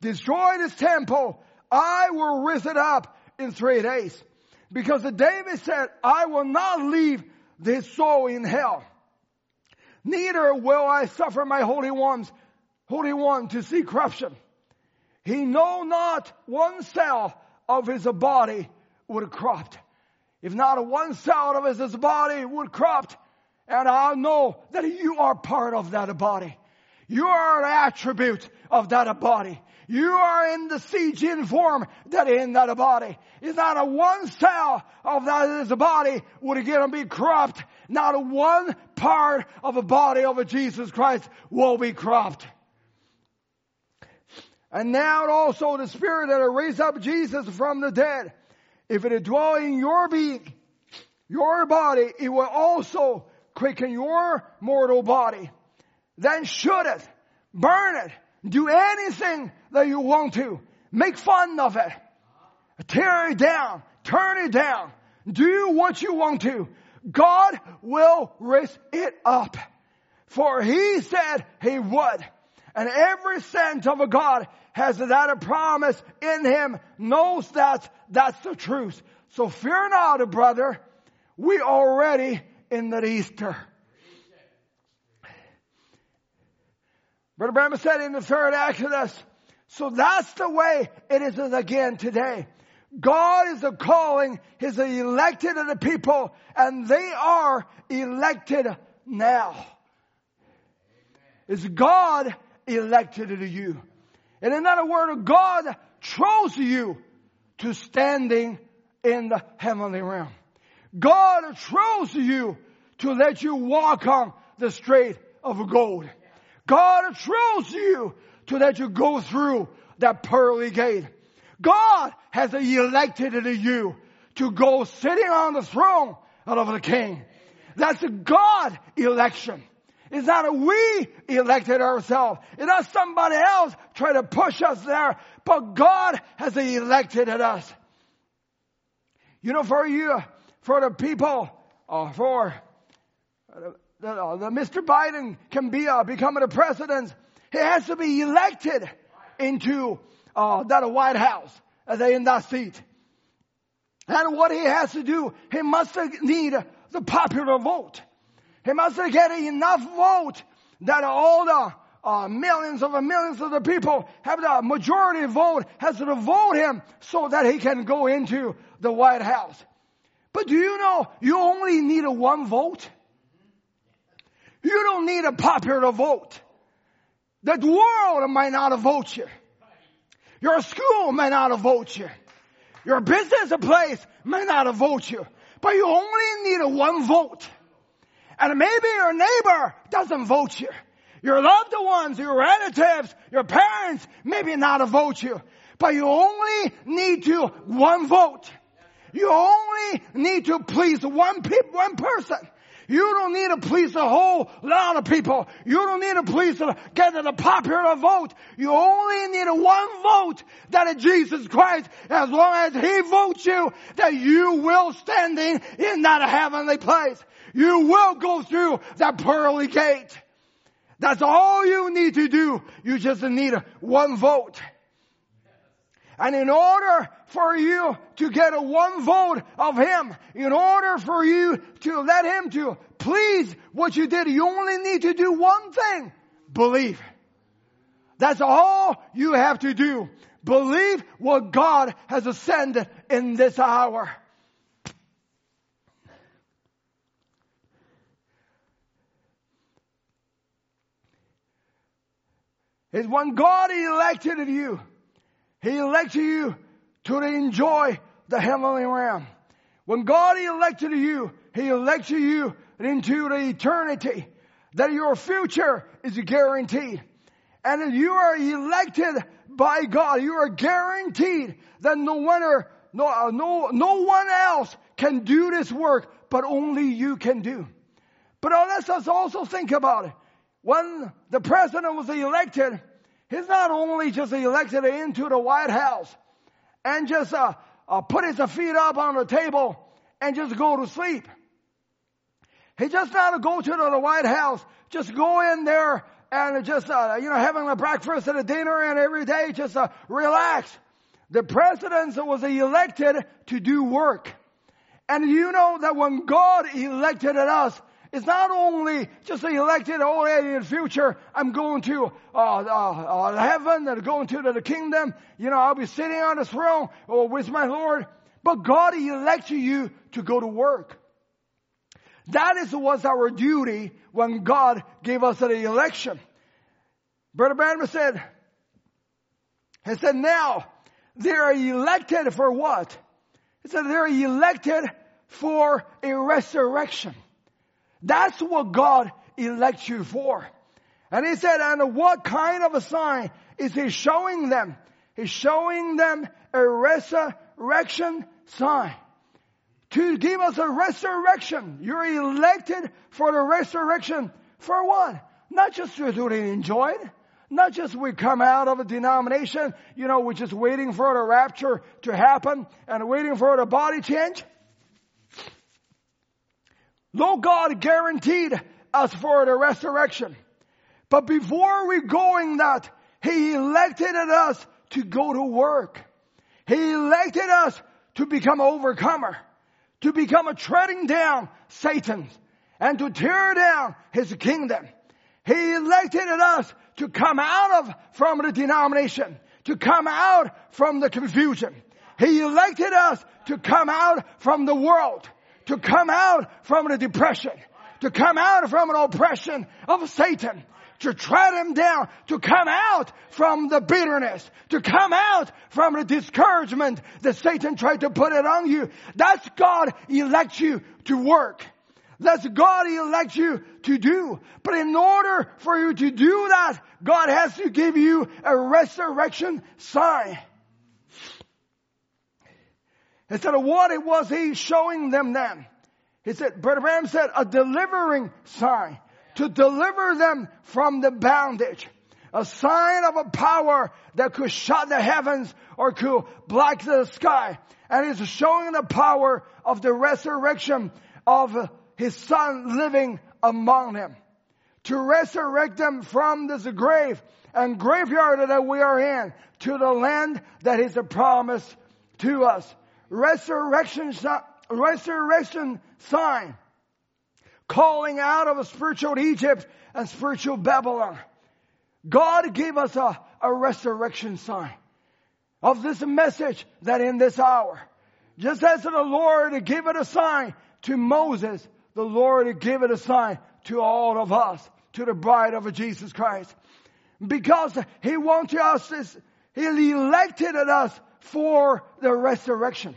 destroy this temple. I will raise it up in three days. Because the David said, I will not leave this soul in hell. Neither will I suffer my holy ones, holy one to see corruption. He know not one cell of his body would corrupt. If not one cell of his body would corrupt, and I know that you are part of that body. You are an attribute of that body. You are in the gene form that in that body. It's not a one cell of that body would to be corrupt. Not a one part of the body of Jesus Christ will be corrupt. And now also the spirit that raised up Jesus from the dead, if it dwell in your being, your body, it will also quicken your mortal body. Then shoot it, burn it, do anything that you want to. Make fun of it. Tear it down. Turn it down. Do what you want to. God will raise it up. For he said he would. And every saint of a God has that a promise in him, knows that that's the truth. So fear not, brother. We already in the Easter. Brother Branham said in the third Exodus, so that's the way it is again today. God is calling his elected of the people and they are elected now. Is God elected to you? In another word, God chose you to standing in the heavenly realm. God chose you to let you walk on the straight of gold. God chose you to let you go through that pearly gate. God has elected you to go sitting on the throne of the king. That's a God election. It's not a we elected ourselves. It's not somebody else trying to push us there, but God has elected us. You know, for you, for the people, for the, uh, the Mr. Biden can be uh, becoming a president, he has to be elected into uh, that White House, uh, in that seat. And what he has to do, he must need the popular vote. He must get enough vote that all the uh, millions of millions of the people have the majority vote, has to vote him so that he can go into the White House. But do you know you only need one vote? You don't need a popular vote. The world might not vote you. Your school may not vote you. Your business place may not vote you. But you only need a one vote. And maybe your neighbor doesn't vote you. Your loved ones, your relatives, your parents, maybe not vote you. But you only need to one vote. You only need to please one pe- one person. You don't need to please a whole lot of people. You don't need to please to get the popular vote. You only need one vote that is Jesus Christ. As long as He votes you, that you will standing in, that heavenly place. You will go through that pearly gate. That's all you need to do. You just need one vote. And in order for you to get a one vote of Him, in order for you to let Him to please what you did, you only need to do one thing. Believe. That's all you have to do. Believe what God has ascended in this hour. is when God elected you, He elected you to enjoy the heavenly realm. When God elected you, He elected you into the eternity. That your future is guaranteed. And if you are elected by God, you are guaranteed that no no, uh, no, no one else can do this work, but only you can do. But let us also think about it when the president was elected, he's not only just elected into the White House and just uh, uh, put his feet up on the table and just go to sleep. He just not go to the White House, just go in there and just, uh, you know, having a breakfast and a dinner and every day just uh, relax. The president was elected to do work. And you know that when God elected us, it's not only just elected already in the future, I'm going to uh, uh, uh, heaven and going to the kingdom. You know, I'll be sitting on the throne or with my Lord. But God elected you to go to work. That is was our duty when God gave us the election. Brother Branham said, he said, now they are elected for what? He said they're elected for a resurrection. That's what God elects you for. And he said, and what kind of a sign is he showing them? He's showing them a resurrection sign. To give us a resurrection. You're elected for the resurrection. For what? Not just to do it enjoy it. Not just we come out of a denomination, you know, we're just waiting for the rapture to happen and waiting for the body change. Lord God guaranteed us for the resurrection. But before we going that, He elected us to go to work. He elected us to become overcomer, to become a treading down Satan and to tear down his kingdom. He elected us to come out of from the denomination, to come out from the confusion. He elected us to come out from the world, to come out from the depression, to come out from an oppression of Satan, to tread him down, to come out from the bitterness, to come out from the discouragement that Satan tried to put it on you. That's God elects you to work. That's God elects you to do. But in order for you to do that, God has to give you a resurrection sign. Instead of what it was he showing them then. He said, Brother Branham said, a delivering sign to deliver them from the bondage. A sign of a power that could shut the heavens or could black the sky. And it's showing the power of the resurrection of his son living among them. to resurrect them from this grave and graveyard that we are in to the land that is a promise to us. Resurrection, resurrection sign. Calling out of a spiritual Egypt and spiritual Babylon. God gave us a, a resurrection sign of this message that in this hour, just as the Lord gave it a sign to Moses, the Lord gave it a sign to all of us, to the bride of Jesus Christ. Because He wanted us, He elected us for the resurrection.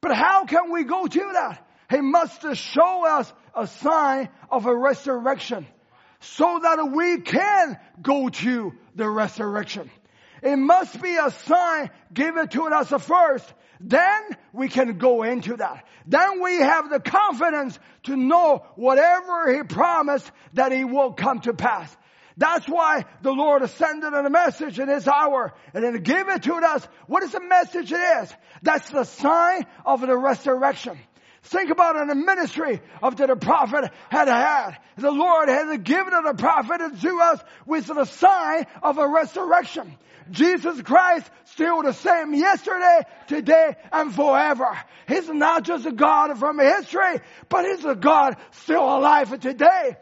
But how can we go to that? He must show us a sign of a resurrection so that we can go to the resurrection. It must be a sign given to us first. Then we can go into that. Then we have the confidence to know whatever He promised that He will come to pass. That's why the Lord ascended in a message in His hour and then gave it to us. What is the message it is? That's the sign of the resurrection. Think about in the ministry of the prophet had had. The Lord had given the prophet to us with the sign of a resurrection. Jesus Christ still the same yesterday, today, and forever. He's not just a God from history, but He's a God still alive today.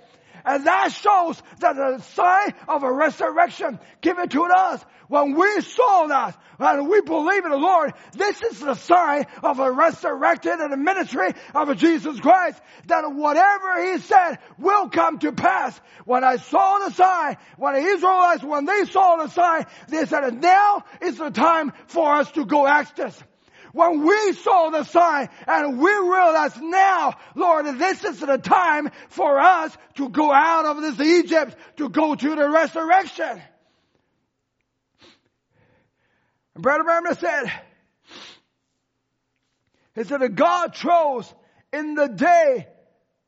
And that shows that the sign of a resurrection given to us. When we saw that and we believe in the Lord, this is the sign of a resurrected and a ministry of Jesus Christ. That whatever He said will come to pass. When I saw the sign, when the Israelites, when they saw the sign, they said, now is the time for us to go access when we saw the sign and we realized now, Lord, this is the time for us to go out of this Egypt to go to the resurrection. And Brother Branham said, he said that God chose in the day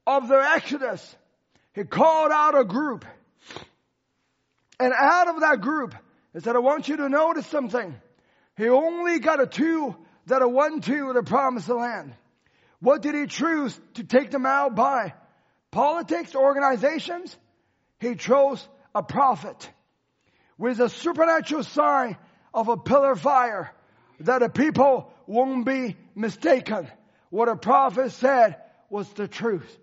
of the Exodus, He called out a group. And out of that group, He said, I want you to notice something. He only got a two that are one two to the promised land. What did he choose to take them out by? Politics, organizations? He chose a prophet with a supernatural sign of a pillar of fire that the people won't be mistaken. What a prophet said was the truth.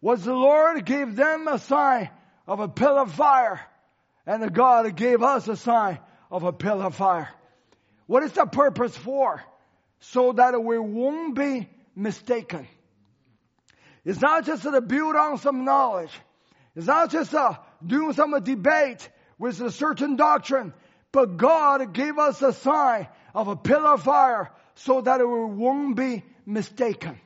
Was the Lord gave them a sign of a pillar of fire and the God gave us a sign of a pillar of fire. What is the purpose for? So that we won't be mistaken. It's not just to build on some knowledge. It's not just to do some debate with a certain doctrine, but God gave us a sign of a pillar of fire so that we won't be mistaken.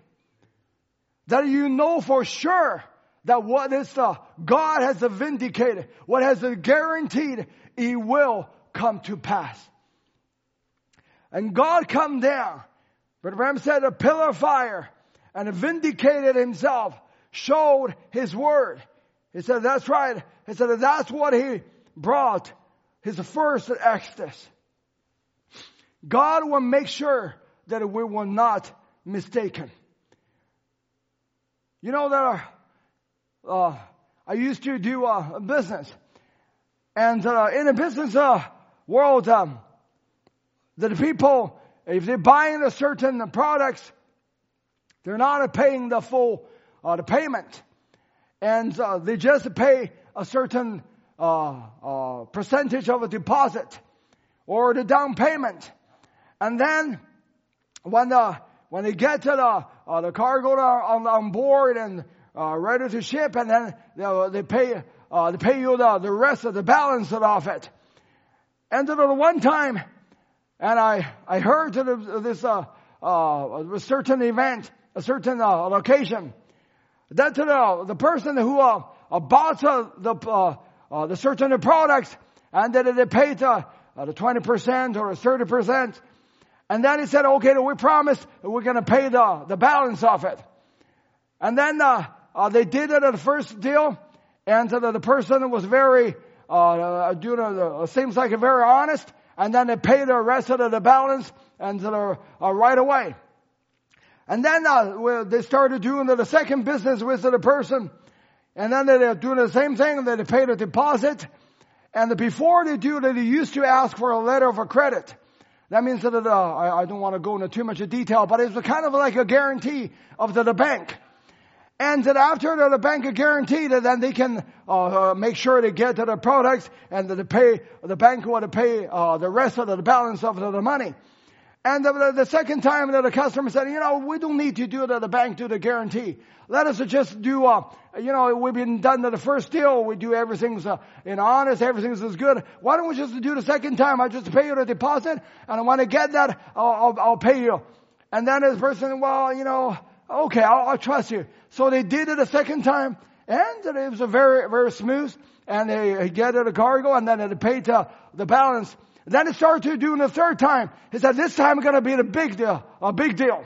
That you know for sure that what is the God has vindicated, what has guaranteed, it will come to pass. And God come down. But Abraham said a pillar of fire and vindicated himself, showed his word. He said, that's right. He said, that's what he brought his first exodus. God will make sure that we will not mistaken. You know that uh, I used to do uh, a business, and uh, in the business uh, world, um, that people, if they're buying a certain products, they're not paying the full uh, the payment, and uh, they just pay a certain uh, uh, percentage of a deposit or the down payment, and then when the when they get to the uh, the cargo on, on board and uh, ready to ship, and then they, they pay they pay you the, the rest of the balance of it. And the one time and I, I heard of this, uh, uh, a certain event, a certain uh, location, that uh, the person who uh, uh bought uh, the, uh, the certain products and that they paid the 20% or 30%. And then he said, okay, we promise we're going to pay the, the balance of it. And then they did it at the first deal, and uh, the person was very, uh, uh, you know, seems like a very honest, and then they pay the rest of the balance and uh, right away. And then uh, they started doing the second business with the person, And then they're doing the same thing, they paid a deposit. And before they do that, they used to ask for a letter of credit. That means that, uh, I, I, don't want to go into too much detail, but it's kind of like a guarantee of the, the bank. And that after the, the bank guarantee that then they can uh, uh, make sure they get to the products and that they pay, the bank will pay uh, the rest of the balance of the, the money. And the, the, second time that the customer said, you know, we don't need to do the, the bank do the guarantee. Let us just do, uh, you know, we've been done to the first deal. We do everything's uh, in honest, everything's is good. Why don't we just do the second time? I just pay you the deposit, and I want to get that. I'll, I'll, I'll pay you. And then this person, well, you know, okay, I'll, I'll trust you. So they did it a second time, and it was a very, very smooth. And they get it a cargo, and then they paid uh, the balance. Then he started to do it the third time. He said, this time it's going to be a big deal, a big deal.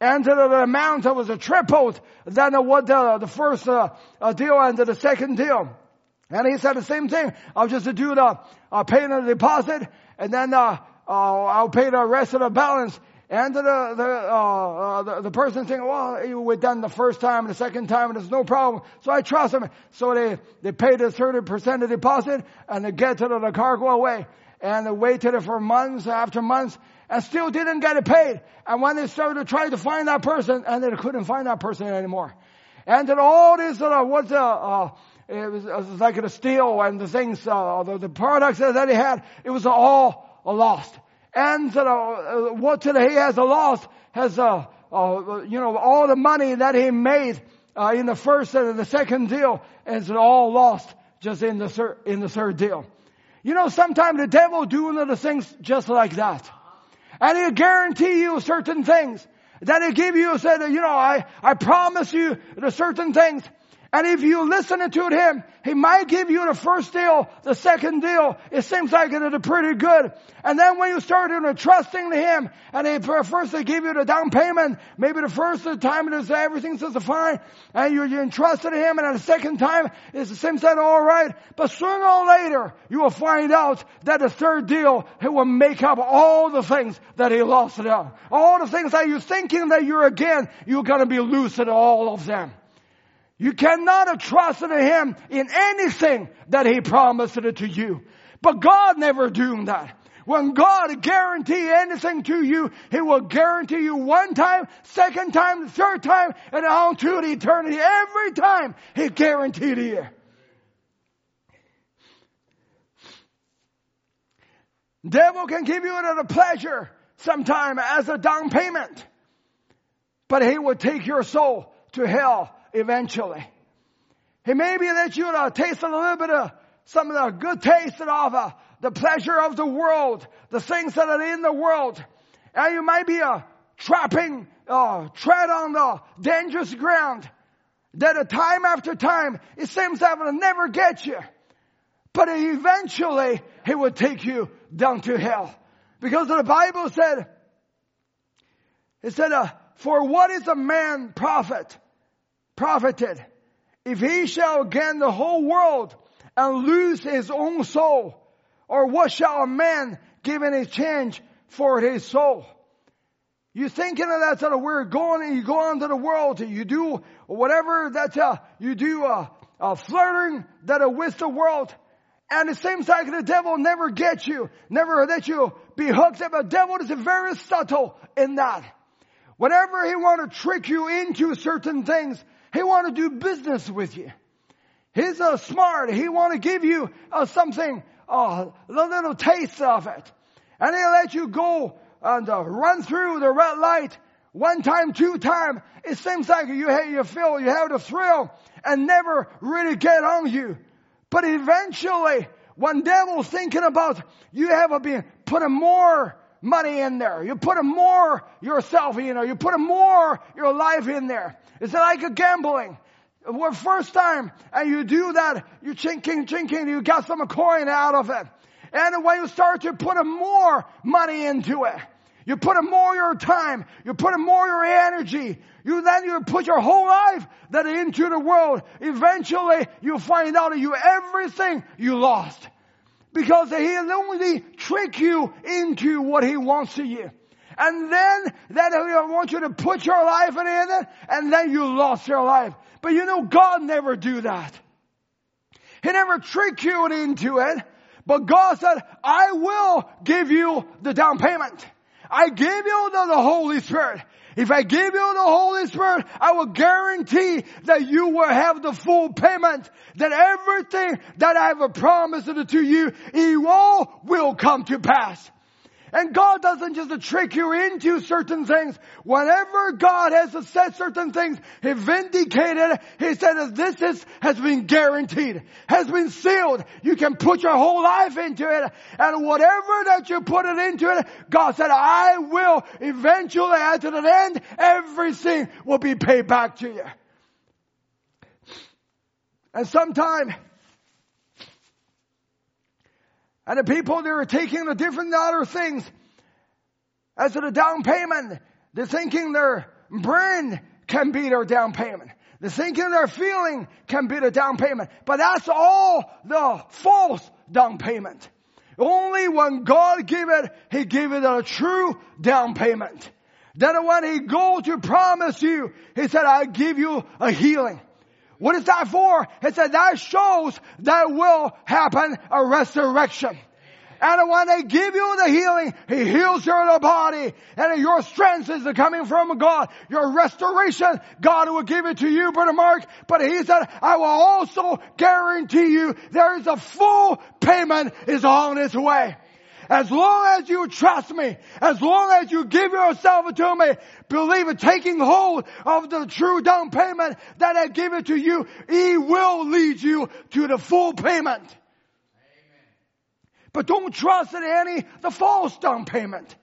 And the, the amount was a tripled than what the, the first uh, uh, deal and the second deal. And he said the same thing. I'll just do the, uh, pay the deposit and then, uh, uh, I'll pay the rest of the balance. And the, the, uh, uh, the, the, person saying, well, we done the first time, and the second time, and there's no problem. So I trust him. So they, they paid a 30% of deposit and they get to the, the cargo away and they waited for months after months and still didn't get it paid. And when they started to try to find that person, and they couldn't find that person anymore. And then all this uh, was uh, uh, it, was, it was like the steel and the things, uh, the, the products that he had, it was all lost. And uh, what today he has lost has, uh, uh, you know, all the money that he made uh, in the first and the second deal is all lost just in the third, in the third deal. You know, sometimes the devil doing the things just like that. And he'll guarantee you certain things. Then he'll give you, said, you know, I, I promise you the certain things. And if you listen to him, he might give you the first deal, the second deal. It seems like it's pretty good. And then when you start you know, trusting him, and he, first they give you the down payment, maybe the first time it is everything's just fine, and you're, you're entrusted him, and the second time it's the same thing, all right. But sooner or later, you will find out that the third deal, he will make up all the things that he lost it out. All the things that you're thinking that you're again, you're gonna be losing all of them. You cannot trust in Him in anything that He promised it to you. But God never doing that. When God guarantee anything to you, He will guarantee you one time, second time, third time, and on to eternity. Every time He guaranteed you. Devil can give you another pleasure sometime as a down payment. But he will take your soul to hell eventually. He maybe let you uh, taste a little bit of some of the good taste of uh, the pleasure of the world, the things that are in the world. And you might be uh, trapping, uh, tread on the dangerous ground that a time after time it seems that will never get you. But eventually he will take you down to hell. Because the Bible said, it said, uh, for what is a man profit profited if he shall gain the whole world and lose his own soul? Or what shall a man give in exchange for his soul? You thinking of that sort of we're going, you go into the world, you do whatever that uh, you do, uh, uh, flirting that with the world. And it seems like the devil never gets you, never let you be hooked up. The devil is very subtle in that. Whenever he want to trick you into certain things, he want to do business with you. He's uh, smart. He want to give you uh, something, uh, a little taste of it. And he'll let you go and uh, run through the red light one time, two time. It seems like you, have, you feel you have the thrill and never really get on you. But eventually, when devil's thinking about you have been putting more money in there. You put more yourself in there. You put more your life in there. It's like a gambling. Well, first time, and you do that, you chinking, chinking, you got some coin out of it. And when you start to put more money into it, you put more your time, you put more your energy, you then you put your whole life that into the world. Eventually, you find out that you everything you lost. Because he'll only trick you into what he wants to you. And then, then he wants you to put your life in it, and then you lost your life. But you know, God never do that. He never trick you into it. But God said, I will give you the down payment. I give you the, the Holy Spirit. If I give you the Holy Spirit, I will guarantee that you will have the full payment. That everything that I have promised to you, it all will come to pass. And God doesn't just trick you into certain things. Whenever God has said certain things, He vindicated, He said this is, has been guaranteed, has been sealed. You can put your whole life into it. And whatever that you put it into it, God said, I will eventually at the end, everything will be paid back to you. And sometime, and the people, they were taking the different other things as the down payment. They're thinking their brain can be their down payment. They're thinking their feeling can be the down payment. But that's all the false down payment. Only when God gave it, He gave it a true down payment. Then when He go to promise you, He said, I give you a healing. What is that for? He said that shows that will happen a resurrection. And when they give you the healing, He heals your body. And your strength is coming from God. Your restoration, God will give it to you, Brother Mark. But He said, I will also guarantee you there is a full payment is on its way. As long as you trust me, as long as you give yourself to me, believe it, taking hold of the true down payment that I give it to you, He will lead you to the full payment. But don't trust in any, the false down payment.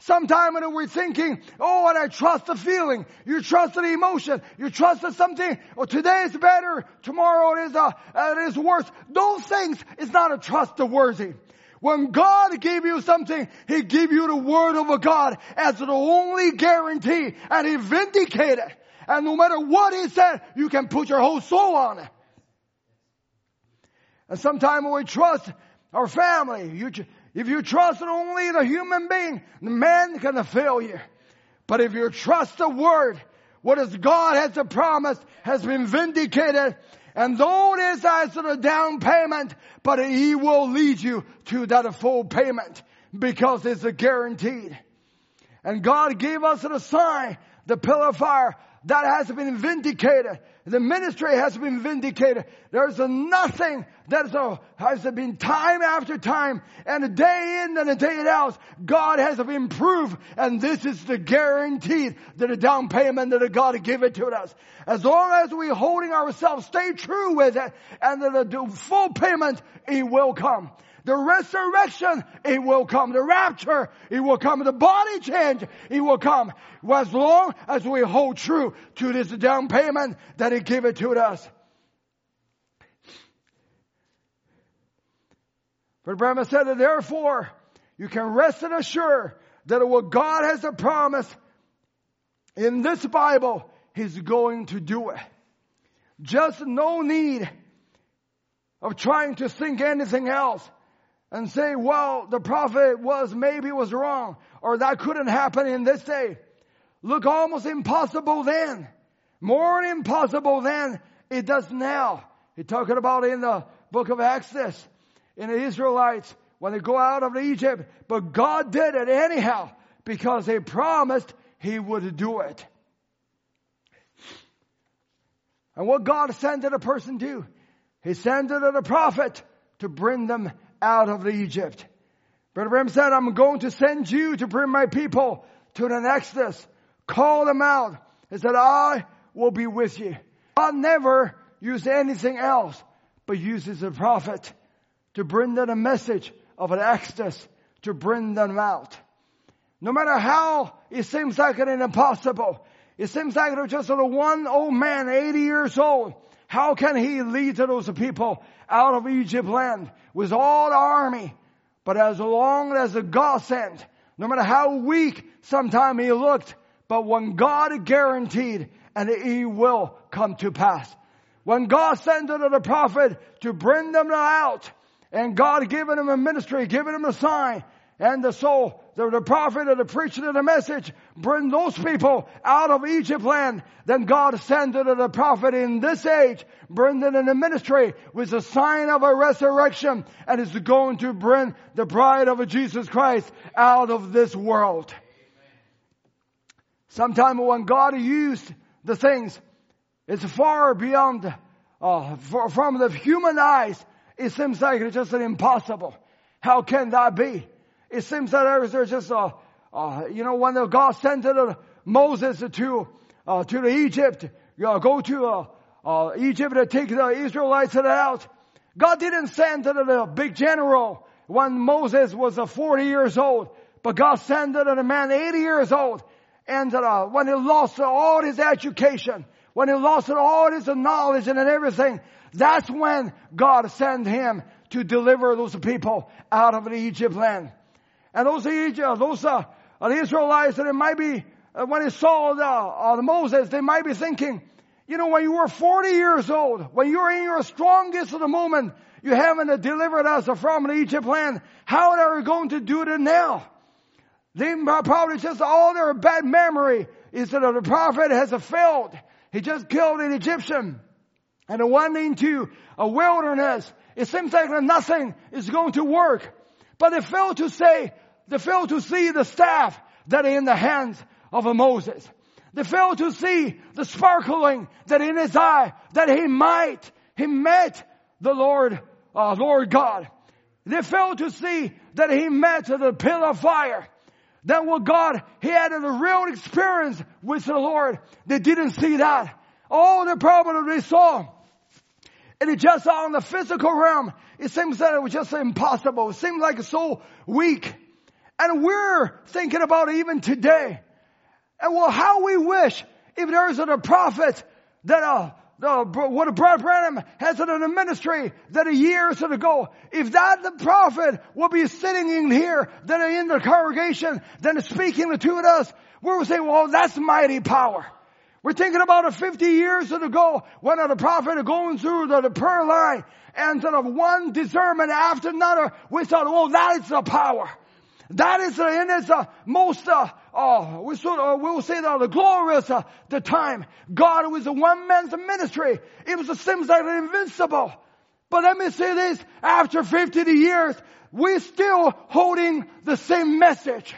Sometime when we're thinking, oh, and I trust the feeling. You trust the emotion. You trust the something. Oh, today is better. Tomorrow it is, uh, it is worse. Those things is not a trustworthy. When God gave you something, He gave you the word of God as the only guarantee and He vindicated. And no matter what He said, you can put your whole soul on it. And sometimes we trust our family, you, if you trust only the human being, the man can fail you. But if you trust the word, what is God has promised has been vindicated and though it is as a down payment, but he will lead you to that full payment because it's a guaranteed. And God gave us a sign, the pillar of fire, that has been vindicated. The ministry has been vindicated. There's nothing that has been time after time and a day in and a day out. God has improved and this is the guarantee that the down payment that God give it to us. As long as we're holding ourselves, stay true with it and the full payment, it will come. The resurrection, it will come. The rapture, it will come. The body change, it will come. As long as we hold true to this down payment that He gave it to us. But Branham said that therefore, you can rest and assure that what God has a promise in this Bible, He's going to do it. Just no need of trying to think anything else and say, well, the prophet was, maybe was wrong, or that couldn't happen in this day. Look almost impossible then. More impossible than it does now. He's talking about in the book of Exodus, in the Israelites, when they go out of Egypt. But God did it anyhow, because He promised He would do it. And what God sent a person do? He sent it the prophet to bring them out of Egypt. Brother Branham said, I'm going to send you to bring my people to an exodus. Call them out. He said, I will be with you. God never used anything else, but uses a prophet to bring them a message of an exodus, to bring them out. No matter how it seems like an impossible, it seems like there's just a one old man, 80 years old. How can he lead to those people out of Egypt land with all the army. But as long as the God sent, no matter how weak sometime he looked, but when God guaranteed and he will come to pass. When God sent to the prophet to bring them out and God giving him a ministry, giving him a sign, and the soul, the, the prophet and the preacher and the message, bring those people out of Egypt land. Then God sent to the prophet in this age, bring them in the ministry with a sign of a resurrection and is going to bring the bride of Jesus Christ out of this world. Sometimes when God used the things, it's far beyond, uh, from the human eyes, it seems like it's just impossible. How can that be? It seems that there's just a, uh, you know, when God sent Moses to, uh, to Egypt, know, go to, uh, uh, Egypt to take the Israelites out. God didn't send the big general when Moses was uh, 40 years old, but God sent a man 80 years old. And uh, when he lost all his education, when he lost all his knowledge and everything, that's when God sent him to deliver those people out of the Egypt land. And those Egypt, those uh, the Israelites, that it might be uh, when they saw the, uh, the Moses, they might be thinking, you know, when you were 40 years old, when you were in your strongest of the moment, you haven't delivered us from the Egypt land. How are we going to do it now? They probably just all their bad memory is that the prophet has failed. He just killed an Egyptian and went into a wilderness. It seems like nothing is going to work. But they failed to say, they failed to see the staff that in the hands of Moses. They failed to see the sparkling that in his eye that he might, he met the Lord, uh, Lord God. They failed to see that he met the pillar of fire. That what God, he had a real experience with the Lord. They didn't see that. All the problem they saw and it just on the physical realm, it seems that it was just impossible. It seemed like so weak. And we're thinking about even today. And well, how we wish if there isn't a prophet that uh, the, what a Brother Branham has in a ministry that a years ago, if that the prophet will be sitting in here, then in the congregation, then speaking to us, we're saying, well, that's mighty power. We're thinking about a 50 years ago when the prophet going through the, the prayer line and sort of one discernment after another, we thought, oh, that is the power. That is, uh, in its uh, most, uh, uh, we sort of, we will say that the glorious, uh, the time. God was a one man's ministry. It was, it seems like invincible. But let me say this, after 50 years, we're still holding the same message.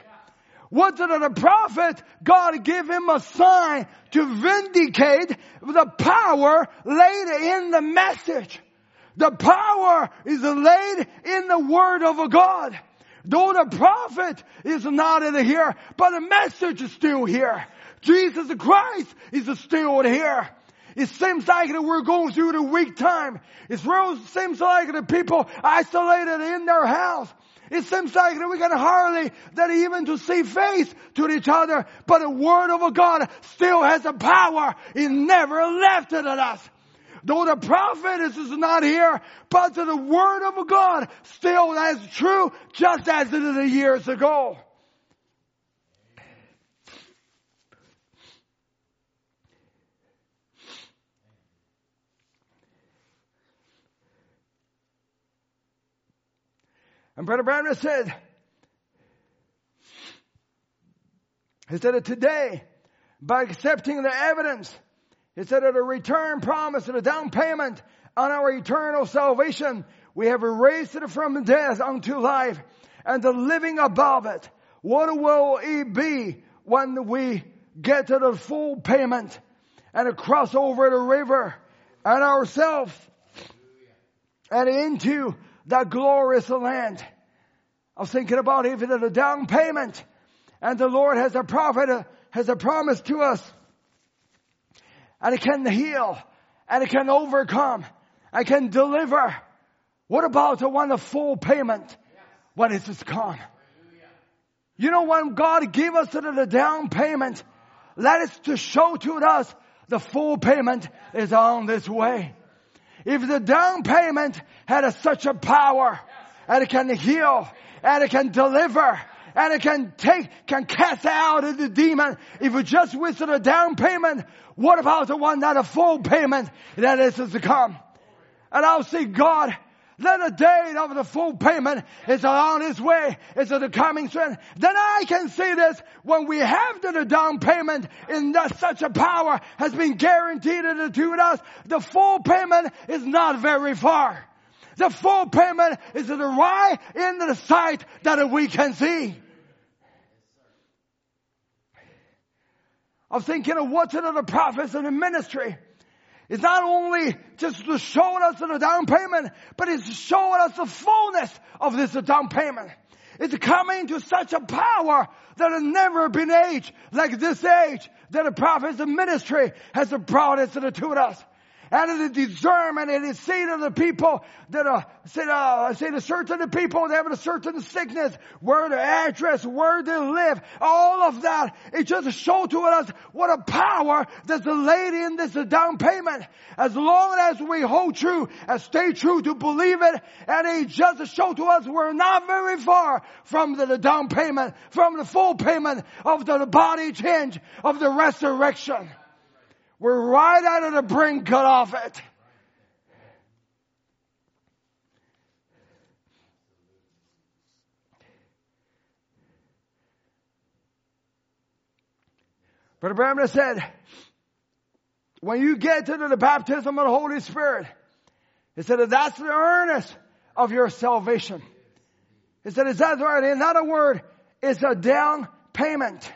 What did the prophet? God gave him a sign to vindicate the power laid in the message. The power is laid in the word of God. Though the prophet is not in here, but the message is still here. Jesus Christ is still here. It seems like that we're going through the weak time. It seems like the people isolated in their house. It seems like that we can hardly that even to see face to each other, but the word of God still has a power. It never left it at us. Though the prophet is not here, but the word of God still as true just as it is years ago. And Brother Branham said, he said that today, by accepting the evidence, he said that a return promise and a down payment on our eternal salvation, we have raised it from death unto life and the living above it. What will it be when we get to the full payment and cross over the river and ourselves and into that glorious land. I was thinking about even a down payment and the Lord has a prophet, uh, has a promise to us and it can heal and it can overcome and can deliver. What about the one of full payment when it is come? You know when God gave us the down payment, that is to show to us the full payment is on this way. If the down payment had a, such a power and it can heal and it can deliver and it can take, can cast out the demon. If you just with a down payment, what about the one that a full payment that is to come? And I'll say, God, Let the day of the full payment is on its way. It's the coming soon. Then I can see this when we have the down payment in that such a power has been guaranteed to us. The full payment is not very far. The full payment is the right in the sight that we can see. I'm thinking of what's in the prophets and the ministry. It's not only just to show us the down payment, but it's showing us the fullness of this down payment. It's coming to such a power that has never been age like this age that the prophets and ministry has brought it to us and the discernment and the seed of the people that are, say, uh, say the certain people that have a certain sickness, where their address, where they live, all of that. It just showed to us what a power that's laid in this down payment. As long as we hold true and stay true to believe it, and it just showed to us we're not very far from the down payment, from the full payment of the body change, of the resurrection. We're right out of the brink, cut off it. Brother Branham said, when you get to the baptism of the Holy Spirit, he said that's the earnest of your salvation. He said, is that right? In other words, it's a down payment.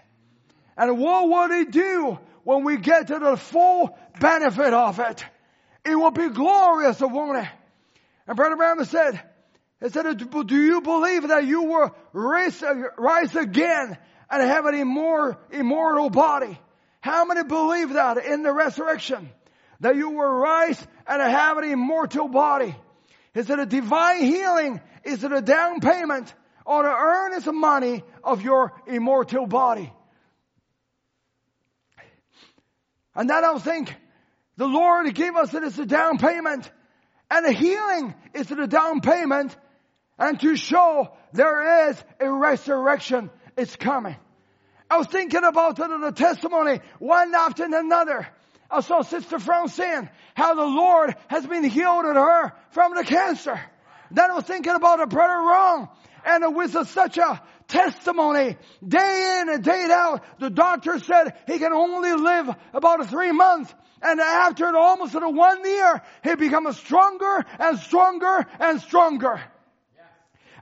And what would he do when we get to the full benefit of it, it will be glorious, won't it? And Brother Branham said, he said, do you believe that you will rise, rise again and have an immortal, immortal body? How many believe that in the resurrection? That you will rise and have an immortal body? He said a divine healing is it a down payment on the earnest money of your immortal body. And then I'll think, the Lord gave us it as a down payment. And the healing is the down payment. And to show there is a resurrection is coming. I was thinking about the, the testimony one after another. I saw Sister Francine, how the Lord has been healed in her from the cancer. Then I was thinking about a brother Wrong, and it was a, such a testimony day in and day out. The doctor said he can only live about three months. And after almost one year, he becomes stronger and stronger and stronger.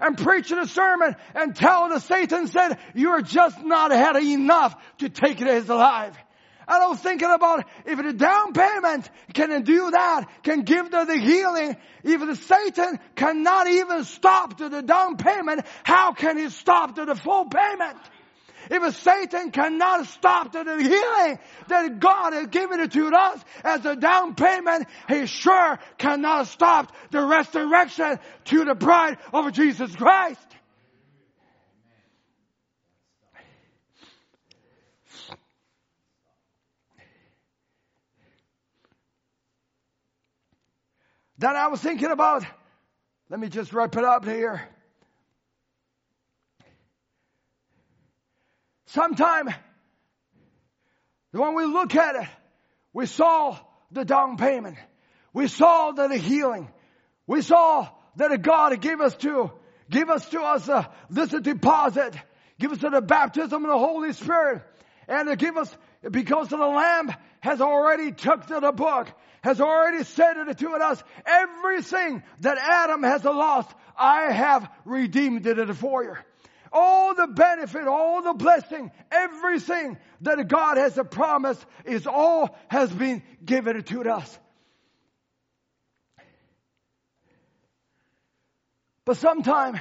And preaching a sermon and telling the Satan said, you're just not had enough to take it as alive. And I was thinking about if the down payment can do that, can give the, the healing, if the Satan cannot even stop to the down payment, how can he stop to the full payment? If Satan cannot stop the healing that God has given it to us as a down payment, he sure cannot stop the resurrection to the bride of Jesus Christ. Then I was thinking about, let me just wrap it up here. Sometime, when we look at it, we saw the down payment. We saw that the healing. We saw that God gave us to, give us to us uh, this deposit. Give us the baptism of the Holy Spirit. And to give us, because the Lamb has already took to the book has already said it to us. Everything that Adam has lost, I have redeemed it for you. All the benefit, all the blessing, everything that God has promised is all has been given to us. But sometimes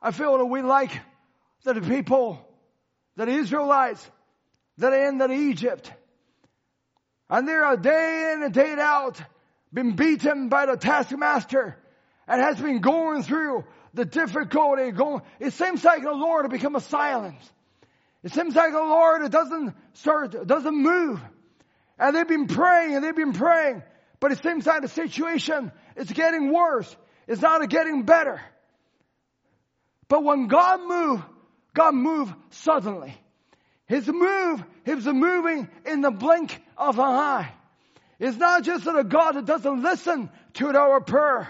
I feel that we like that the people, that the Israelites, that are in that Egypt, and they are day in and day out been beaten by the taskmaster and has been going through the difficulty going. It seems like the Lord has become a silence. It seems like the Lord doesn't start, doesn't move. And they've been praying and they've been praying, but it seems like the situation is getting worse. It's not getting better. But when God moved, God moved suddenly. His move, He's moving in the blink of an eye. It's not just that a God that doesn't listen to our prayer.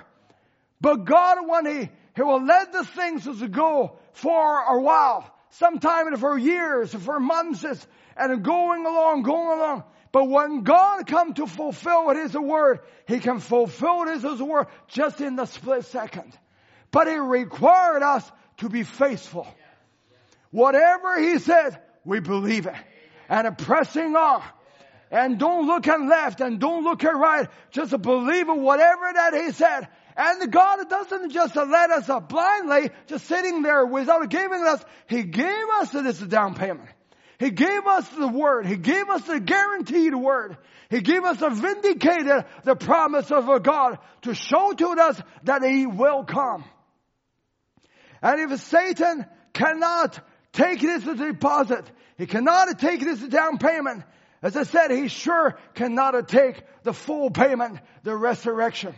But God, when He, He will let the things as go for a while, sometime for years, for months, and going along, going along. But when God come to fulfill His word, He can fulfill His word just in the split second. But He required us to be faithful. Whatever He said, we believe it. And pressing on. And don't look at left and don't look at right. Just believe in whatever that He said. And God doesn't just let us blindly just sitting there without giving us. He gave us this down payment. He gave us the word. He gave us the guaranteed word. He gave us a vindicated the promise of God to show to us that He will come. And if Satan cannot take this deposit, he cannot take this down payment. As I said, he sure cannot take the full payment, the resurrection.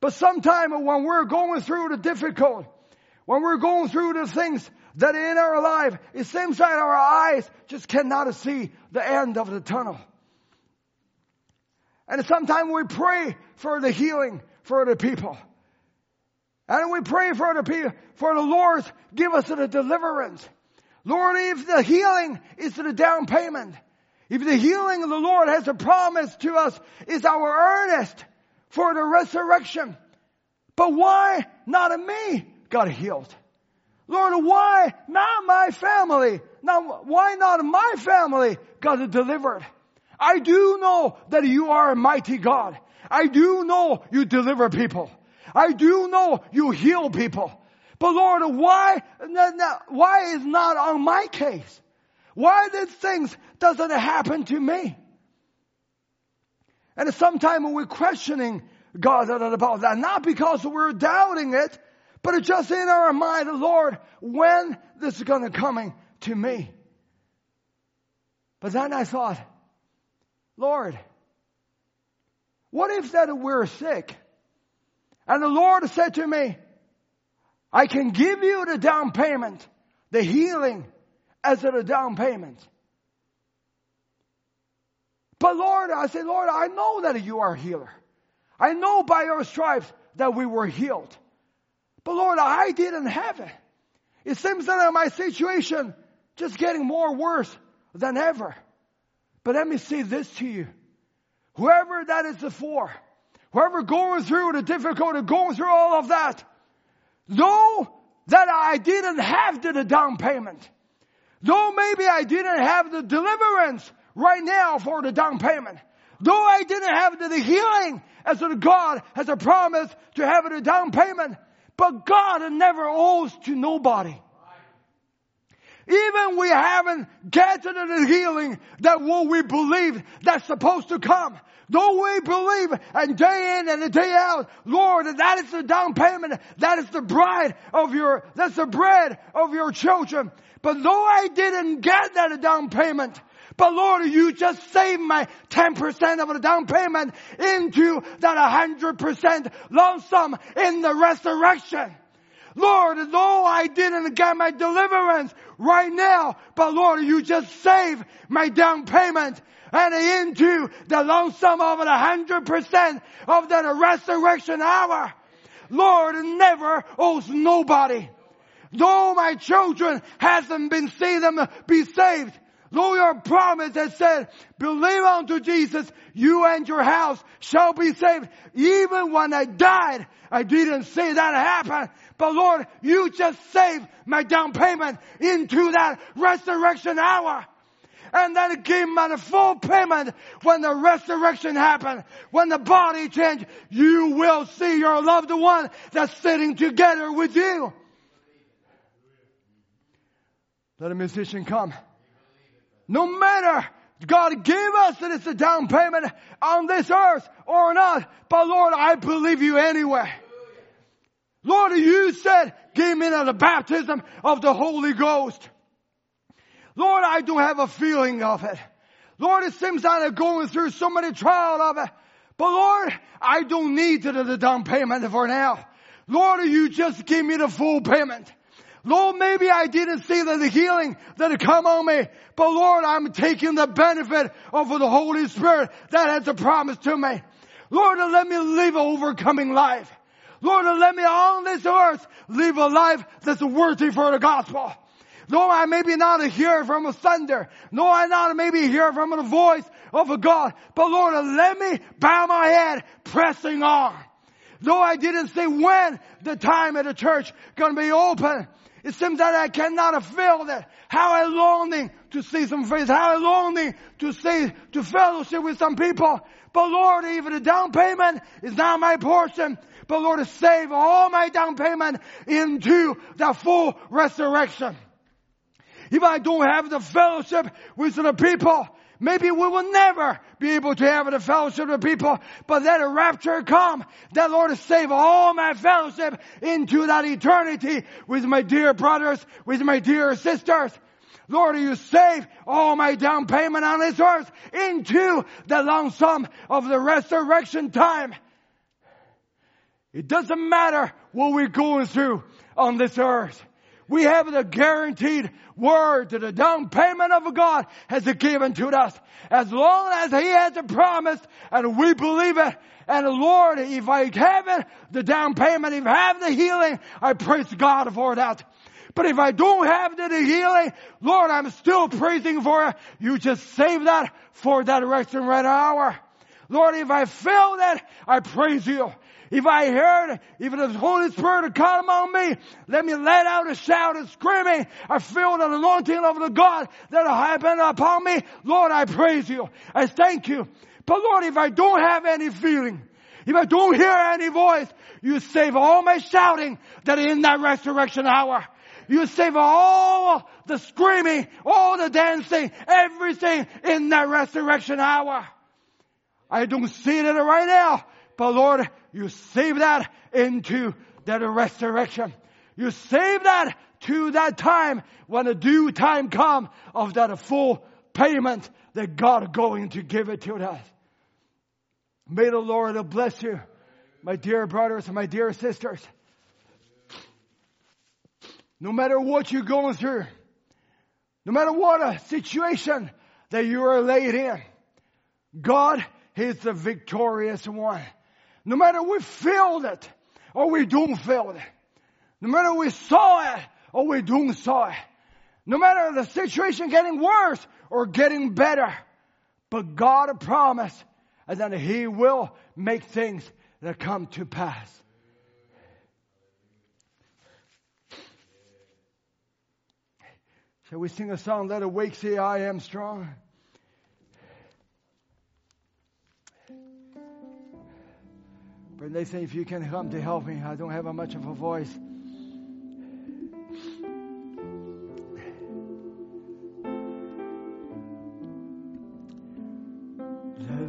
But sometime when we're going through the difficult, when we're going through the things that in our life, it seems like our eyes just cannot see the end of the tunnel. And sometimes we pray for the healing for the people. And we pray for the people, for the Lord, give us the deliverance. Lord, if the healing is the down payment, if the healing of the Lord has a promise to us, is our earnest for the resurrection. But why not me got healed? Lord, why not my family? Now, why not my family got delivered? I do know that you are a mighty God. I do know you deliver people. I do know you heal people. But Lord, why, why is not on my case? Why these things doesn't happen to me? And sometimes we're questioning God about that, not because we're doubting it, but it's just in our mind, Lord, when this is going to coming to me. But then I thought, Lord, what if that we're sick? And the Lord said to me, I can give you the down payment, the healing as a down payment. But Lord, I say, Lord, I know that you are a healer. I know by your stripes that we were healed. But Lord, I didn't have it. It seems that my situation just getting more worse than ever. But let me say this to you. Whoever that is for, whoever going through the difficulty, going through all of that, know that I didn't have the down payment, though maybe I didn't have the deliverance right now for the down payment, though I didn't have the healing as God has a promise to have the down payment, but God never owes to nobody. Even we haven't gotten the healing that what we believe that's supposed to come. Though we believe and day in and day out, Lord, that is the down payment, that is the bride of your, that's the bread of your children. But though I didn't get that down payment, but Lord, you just saved my 10% of the down payment into that 100% lump sum in the resurrection. Lord, though I didn't get my deliverance right now, but Lord, you just saved my down payment and into the lump sum of the hundred percent of that resurrection hour. Lord never owes nobody. Though my children hasn't been seen them be saved, though your promise has said, believe unto Jesus, you and your house shall be saved. Even when I died, I didn't see that happen. But Lord, you just saved my down payment into that resurrection hour. And then give me the full payment when the resurrection happened. When the body changed, you will see your loved one that's sitting together with you. Let a musician come. No matter God gave us that it's a down payment on this earth or not, but Lord, I believe you anyway. Lord, you said, give me the baptism of the Holy Ghost. Lord, I don't have a feeling of it. Lord, it seems I'm going through so many trials of it. But Lord, I don't need the down payment for now. Lord, you just give me the full payment. Lord, maybe I didn't see the healing that had come on me, but Lord, I'm taking the benefit of the Holy Spirit that has a promise to me. Lord, let me live an overcoming life. Lord, let me on this earth live a life that's worthy for the gospel. Though I maybe not hear from a thunder, though I not maybe hear from the voice of a God, but Lord, let me bow my head, pressing on. Though I didn't say when the time at the church gonna be open, it seems that I cannot feel that. How I longing to see some face. How I longing to see, to fellowship with some people. But Lord, even the down payment is not my portion. But Lord, save all my down payment into the full resurrection. If I don't have the fellowship with the people, maybe we will never be able to have the fellowship with people, but let a rapture come, that Lord save all my fellowship into that eternity with my dear brothers, with my dear sisters. Lord, you save all my down payment on this earth into the long sum of the resurrection time. It doesn't matter what we're going through on this earth. We have the guaranteed word that the down payment of God has given to us. As long as He has a promise and we believe it, and Lord, if I have it, the down payment, if I have the healing, I praise God for that. But if I don't have the healing, Lord, I'm still praising for it. You just save that for that resurrection right hour. Lord, if I feel that, I praise you. If I heard, if the Holy Spirit had come among me, let me let out a shout and screaming. I feel the anointing of the God that has been upon me. Lord, I praise you. I thank you. But Lord, if I don't have any feeling, if I don't hear any voice, you save all my shouting that in that resurrection hour. You save all the screaming, all the dancing, everything in that resurrection hour. I don't see it right now, but Lord, you save that into that resurrection. You save that to that time when the due time come of that full payment that God going to give it to us. May the Lord bless you, my dear brothers and my dear sisters. No matter what you're going through, no matter what a situation that you are laid in, God is the victorious one. No matter we feel it or we don't feel it. No matter we saw it or we don't saw it. No matter the situation getting worse or getting better. But God promised that He will make things that come to pass. Shall we sing a song, that Awake say, I am strong? But they say, if you can come to help me, I don't have a much of a voice.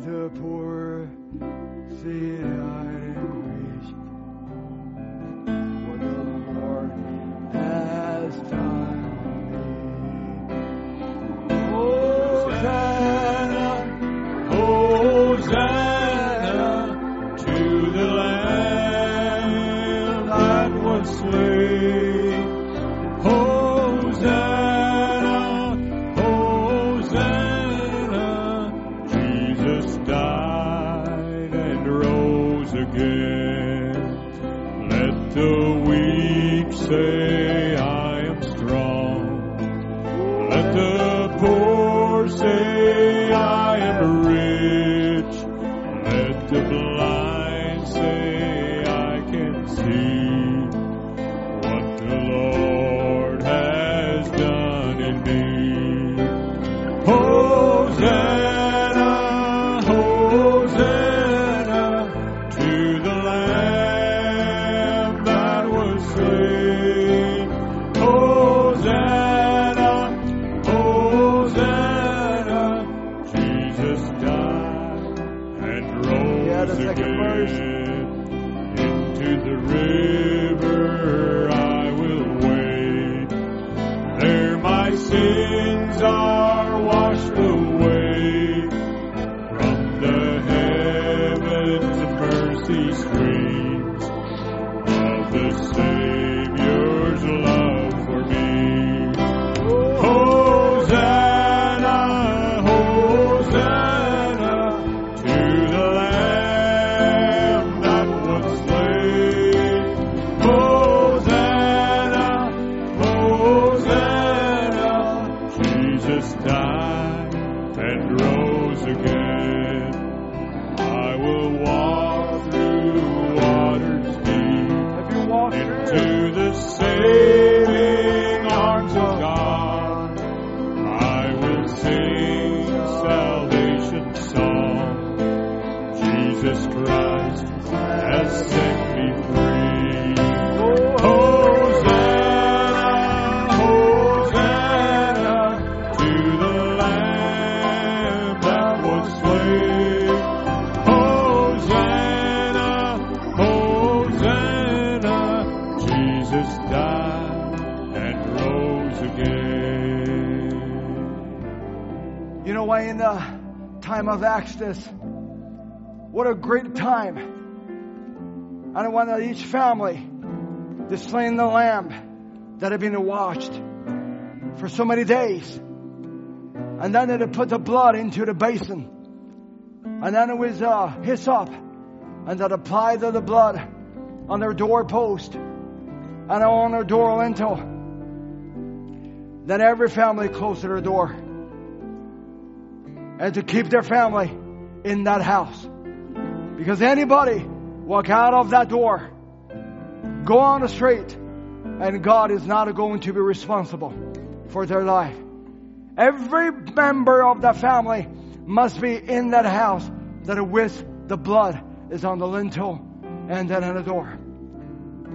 The poor each family, the slain the lamb that had been watched for so many days. And then they put the blood into the basin. And then it was uh, hyssop. And that applied the blood on their doorpost and on their door lintel. Then every family closed their door. And to keep their family in that house. Because anybody walk out of that door, go on street, and God is not going to be responsible for their life. Every member of the family must be in that house that with the blood is on the lintel and then on the door.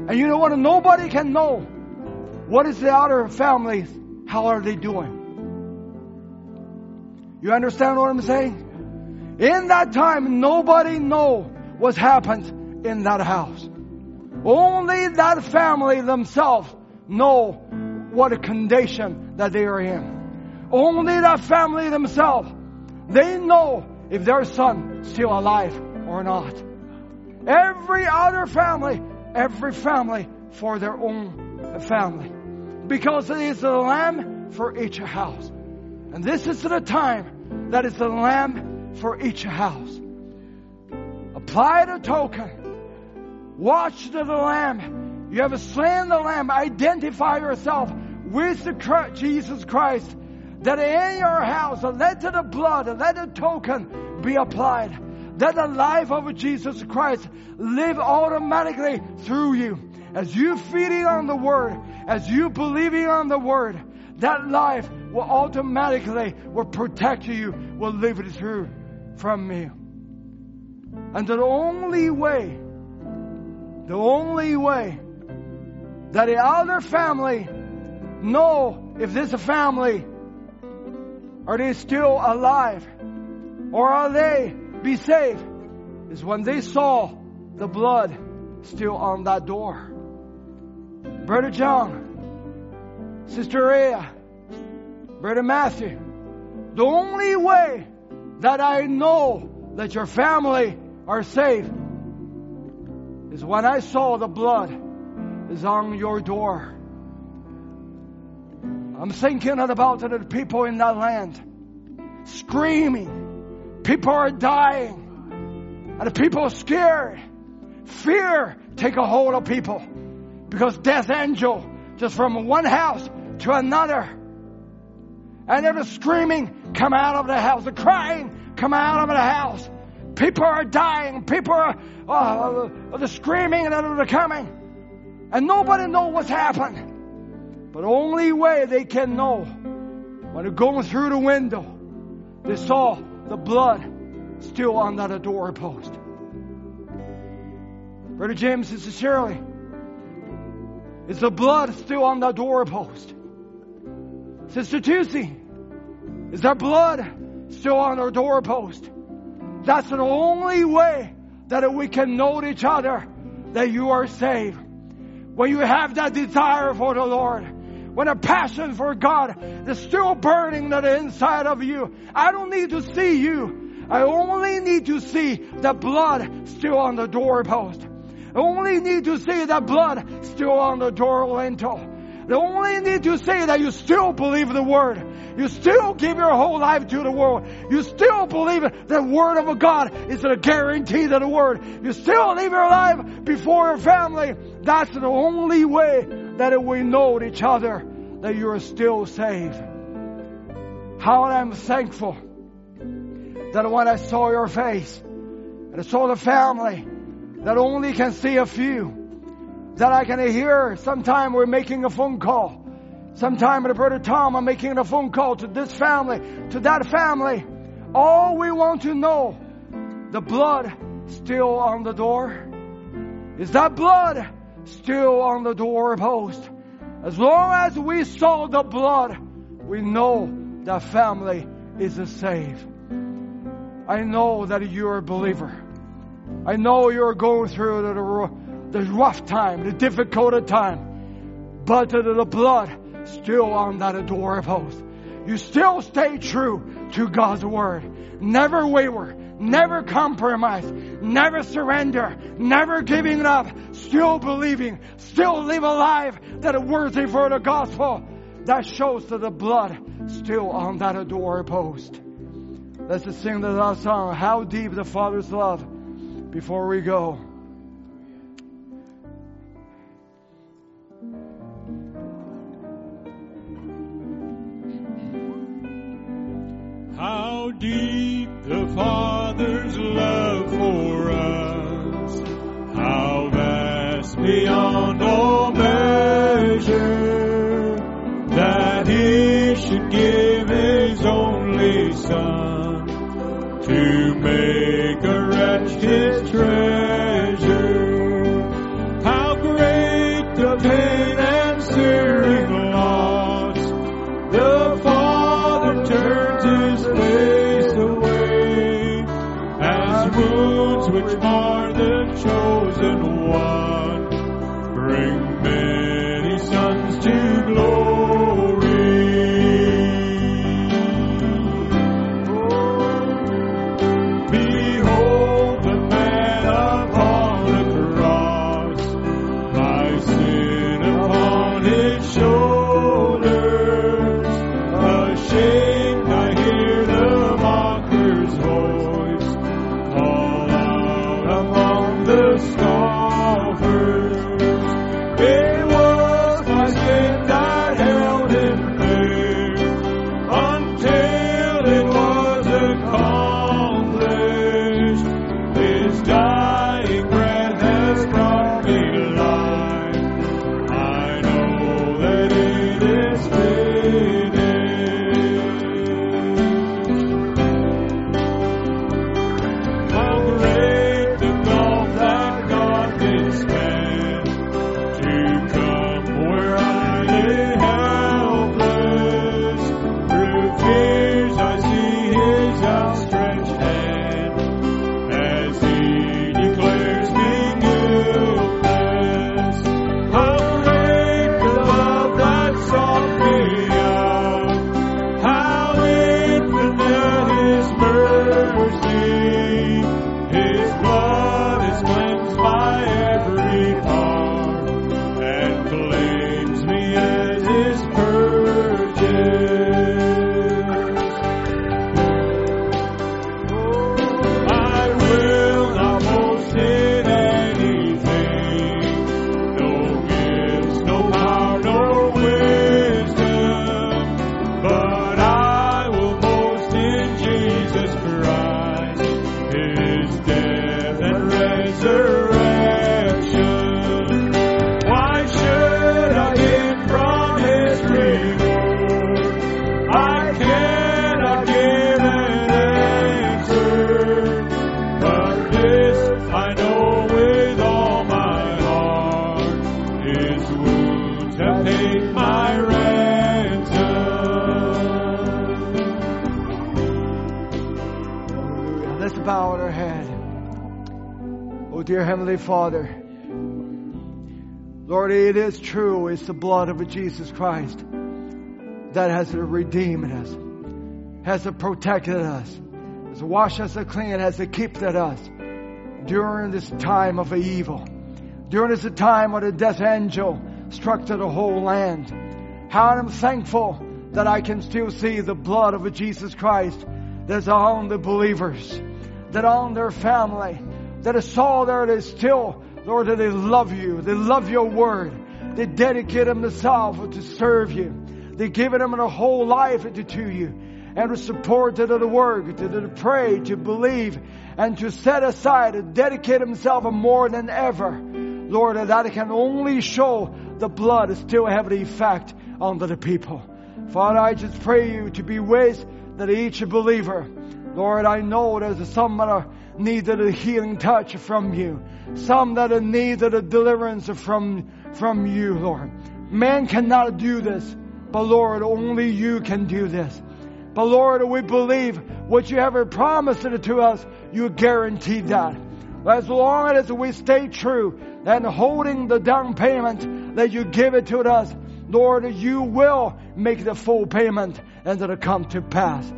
And you know what? Nobody can know what is the other families, how are they doing. You understand what I'm saying? In that time, nobody know what happens in that house. Only that family themselves know what a condition that they are in. Only that family themselves, they know if their son still alive or not. Every other family, every family for their own family. Because it is a lamb for each house. And this is the time that is a lamb for each house. Apply the token. Watch to the lamb. You have slain the lamb. Identify yourself with the Jesus Christ. That in your house, let the blood, let the token be applied. That the life of Jesus Christ live automatically through you. As you feeding on the word, as you believing on the word, that life will automatically will protect you, will live it through from me. And the only way, the only way that the other family know if this family are they still alive or are they be saved is when they saw the blood still on that door. Brother John, Sister Rhea, Brother Matthew, the only way that I know that your family are safe is when I saw the blood is on your door. I'm thinking about the people in that land screaming. People are dying. And the people are scared. Fear take a hold of people. Because death angel just from one house to another. And they're screaming, come out of the house. They're crying, come out of the house. People are dying. People are uh, uh, screaming and they're coming. And nobody knows what's happened. But only way they can know when they're going through the window, they saw the blood still on that doorpost. Brother James, Sister Shirley, is the blood still on the doorpost? Sister Tuesday, is there blood still on our doorpost? That's the only way that we can know each other that you are saved. When you have that desire for the Lord, when a passion for God is still burning on the inside of you, I don't need to see you. I only need to see the blood still on the doorpost. I only need to see the blood still on the door lintel. I only need to see that you still believe the word. You still give your whole life to the world. You still believe that the word of God is a guarantee to the word. You still live your life before your family. That's the only way that we know each other that you are still saved. how I'm thankful that when I saw your face and I saw the family that only can see a few, that I can hear sometime we're making a phone call. Sometime with brother Tom, I'm making a phone call to this family, to that family. All we want to know, the blood still on the door? Is that blood still on the doorpost? As long as we saw the blood, we know that family is a saved. I know that you're a believer. I know you're going through the, the rough time, the difficult time, but the blood still on that doorpost. You still stay true to God's word. Never waver, never compromise, never surrender, never giving up, still believing, still live a life that is worthy for the gospel. That shows that the blood still on that doorpost. Let's just sing the last song, How Deep the Father's Love, before we go. How deep the Father's love for us, how vast beyond all measure, that He should give His only Son to make a wretch his treasure. How great the pain mar the chosen the blood of Jesus Christ that has redeemed us, has protected us, has washed us clean, has kept us during this time of evil, during this time when the death angel struck to the whole land. How I'm thankful that I can still see the blood of Jesus Christ that's on the believers, that on their family, that is all there still, Lord, that they love you, they love your word, they dedicate themselves to serve you, they give them their whole life to you. and to support to the work, to the pray, to believe, and to set aside, to dedicate himself more than ever. Lord, that can only show the blood still have the effect on the people. Father, I just pray you to be with that each believer. Lord, I know there's some that are needed a healing touch from you. Some that are needed a deliverance from, from you, Lord. Man cannot do this, but Lord, only you can do this. But Lord, we believe what you have promised to us, you guaranteed that. As long as we stay true and holding the down payment that you give it to us, Lord, you will make the full payment and it'll come to pass.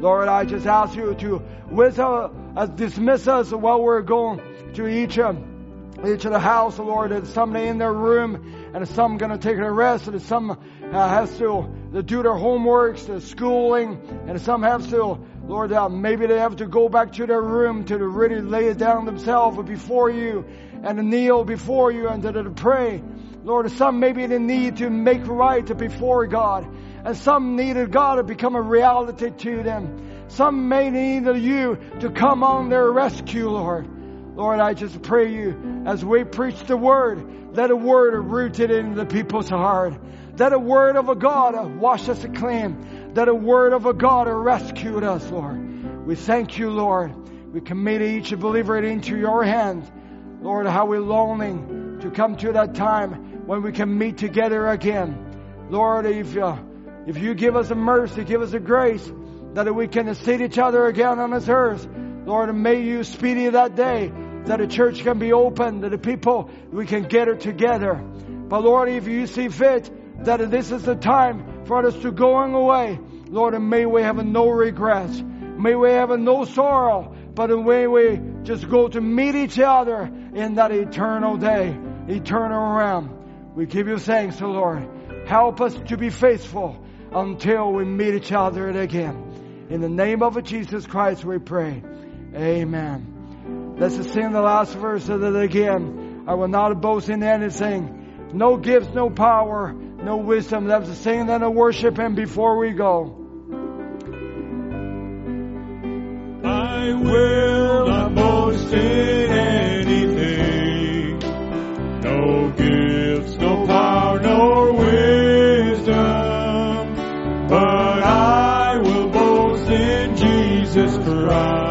Lord, I just ask you to with uh, dismiss us while we're going to um, each of the house, Lord. And somebody in their room, and some going to take a rest, and some uh, has to, to do their homeworks, the schooling, and some have to, Lord, uh, maybe they have to go back to their room to really lay it down themselves before you and to kneel before you and to, to pray. Lord, some maybe they need to make right before God. And some needed God to become a reality to them. Some may need you to come on their rescue, Lord. Lord, I just pray you as we preach the word, let a word rooted in the people's heart. that a word of a God wash us clean. that a word of a God rescued us, Lord. We thank you, Lord. We commit each believer into your hands. Lord, how we're longing to come to that time when we can meet together again. Lord, if, uh, if you give us a mercy, give us a grace that we can see each other again on this earth. Lord, may you speedy that day that the church can be open, that the people, we can it together. But Lord, if you see fit that this is the time for us to going away, Lord, and may we have no regrets. May we have no sorrow, but may we just go to meet each other in that eternal day, eternal realm. We give you thanks, O Lord. Help us to be faithful until we meet each other again. In the name of Jesus Christ we pray. Amen. Let's just sing the last verse of it again. I will not boast in anything. No gifts, no power, no wisdom. Let's sing and then worship Him before we go. I will not boast in anything. No gifts, no power, nor wisdom. But I will boast in Jesus Christ,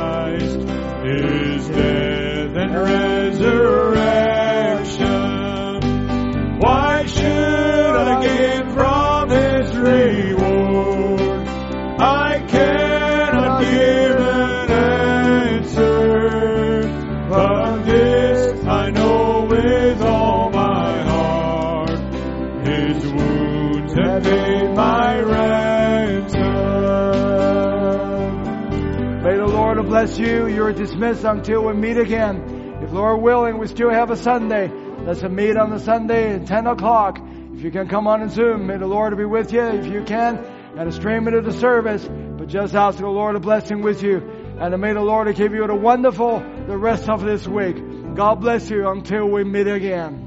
You. You're dismissed until we meet again. If Lord willing, we still have a Sunday. Let's meet on the Sunday at 10 o'clock. If you can come on and Zoom, may the Lord be with you if you can and a stream into the service. But just ask the Lord a blessing with you. And may the Lord give you a wonderful the rest of this week. God bless you until we meet again.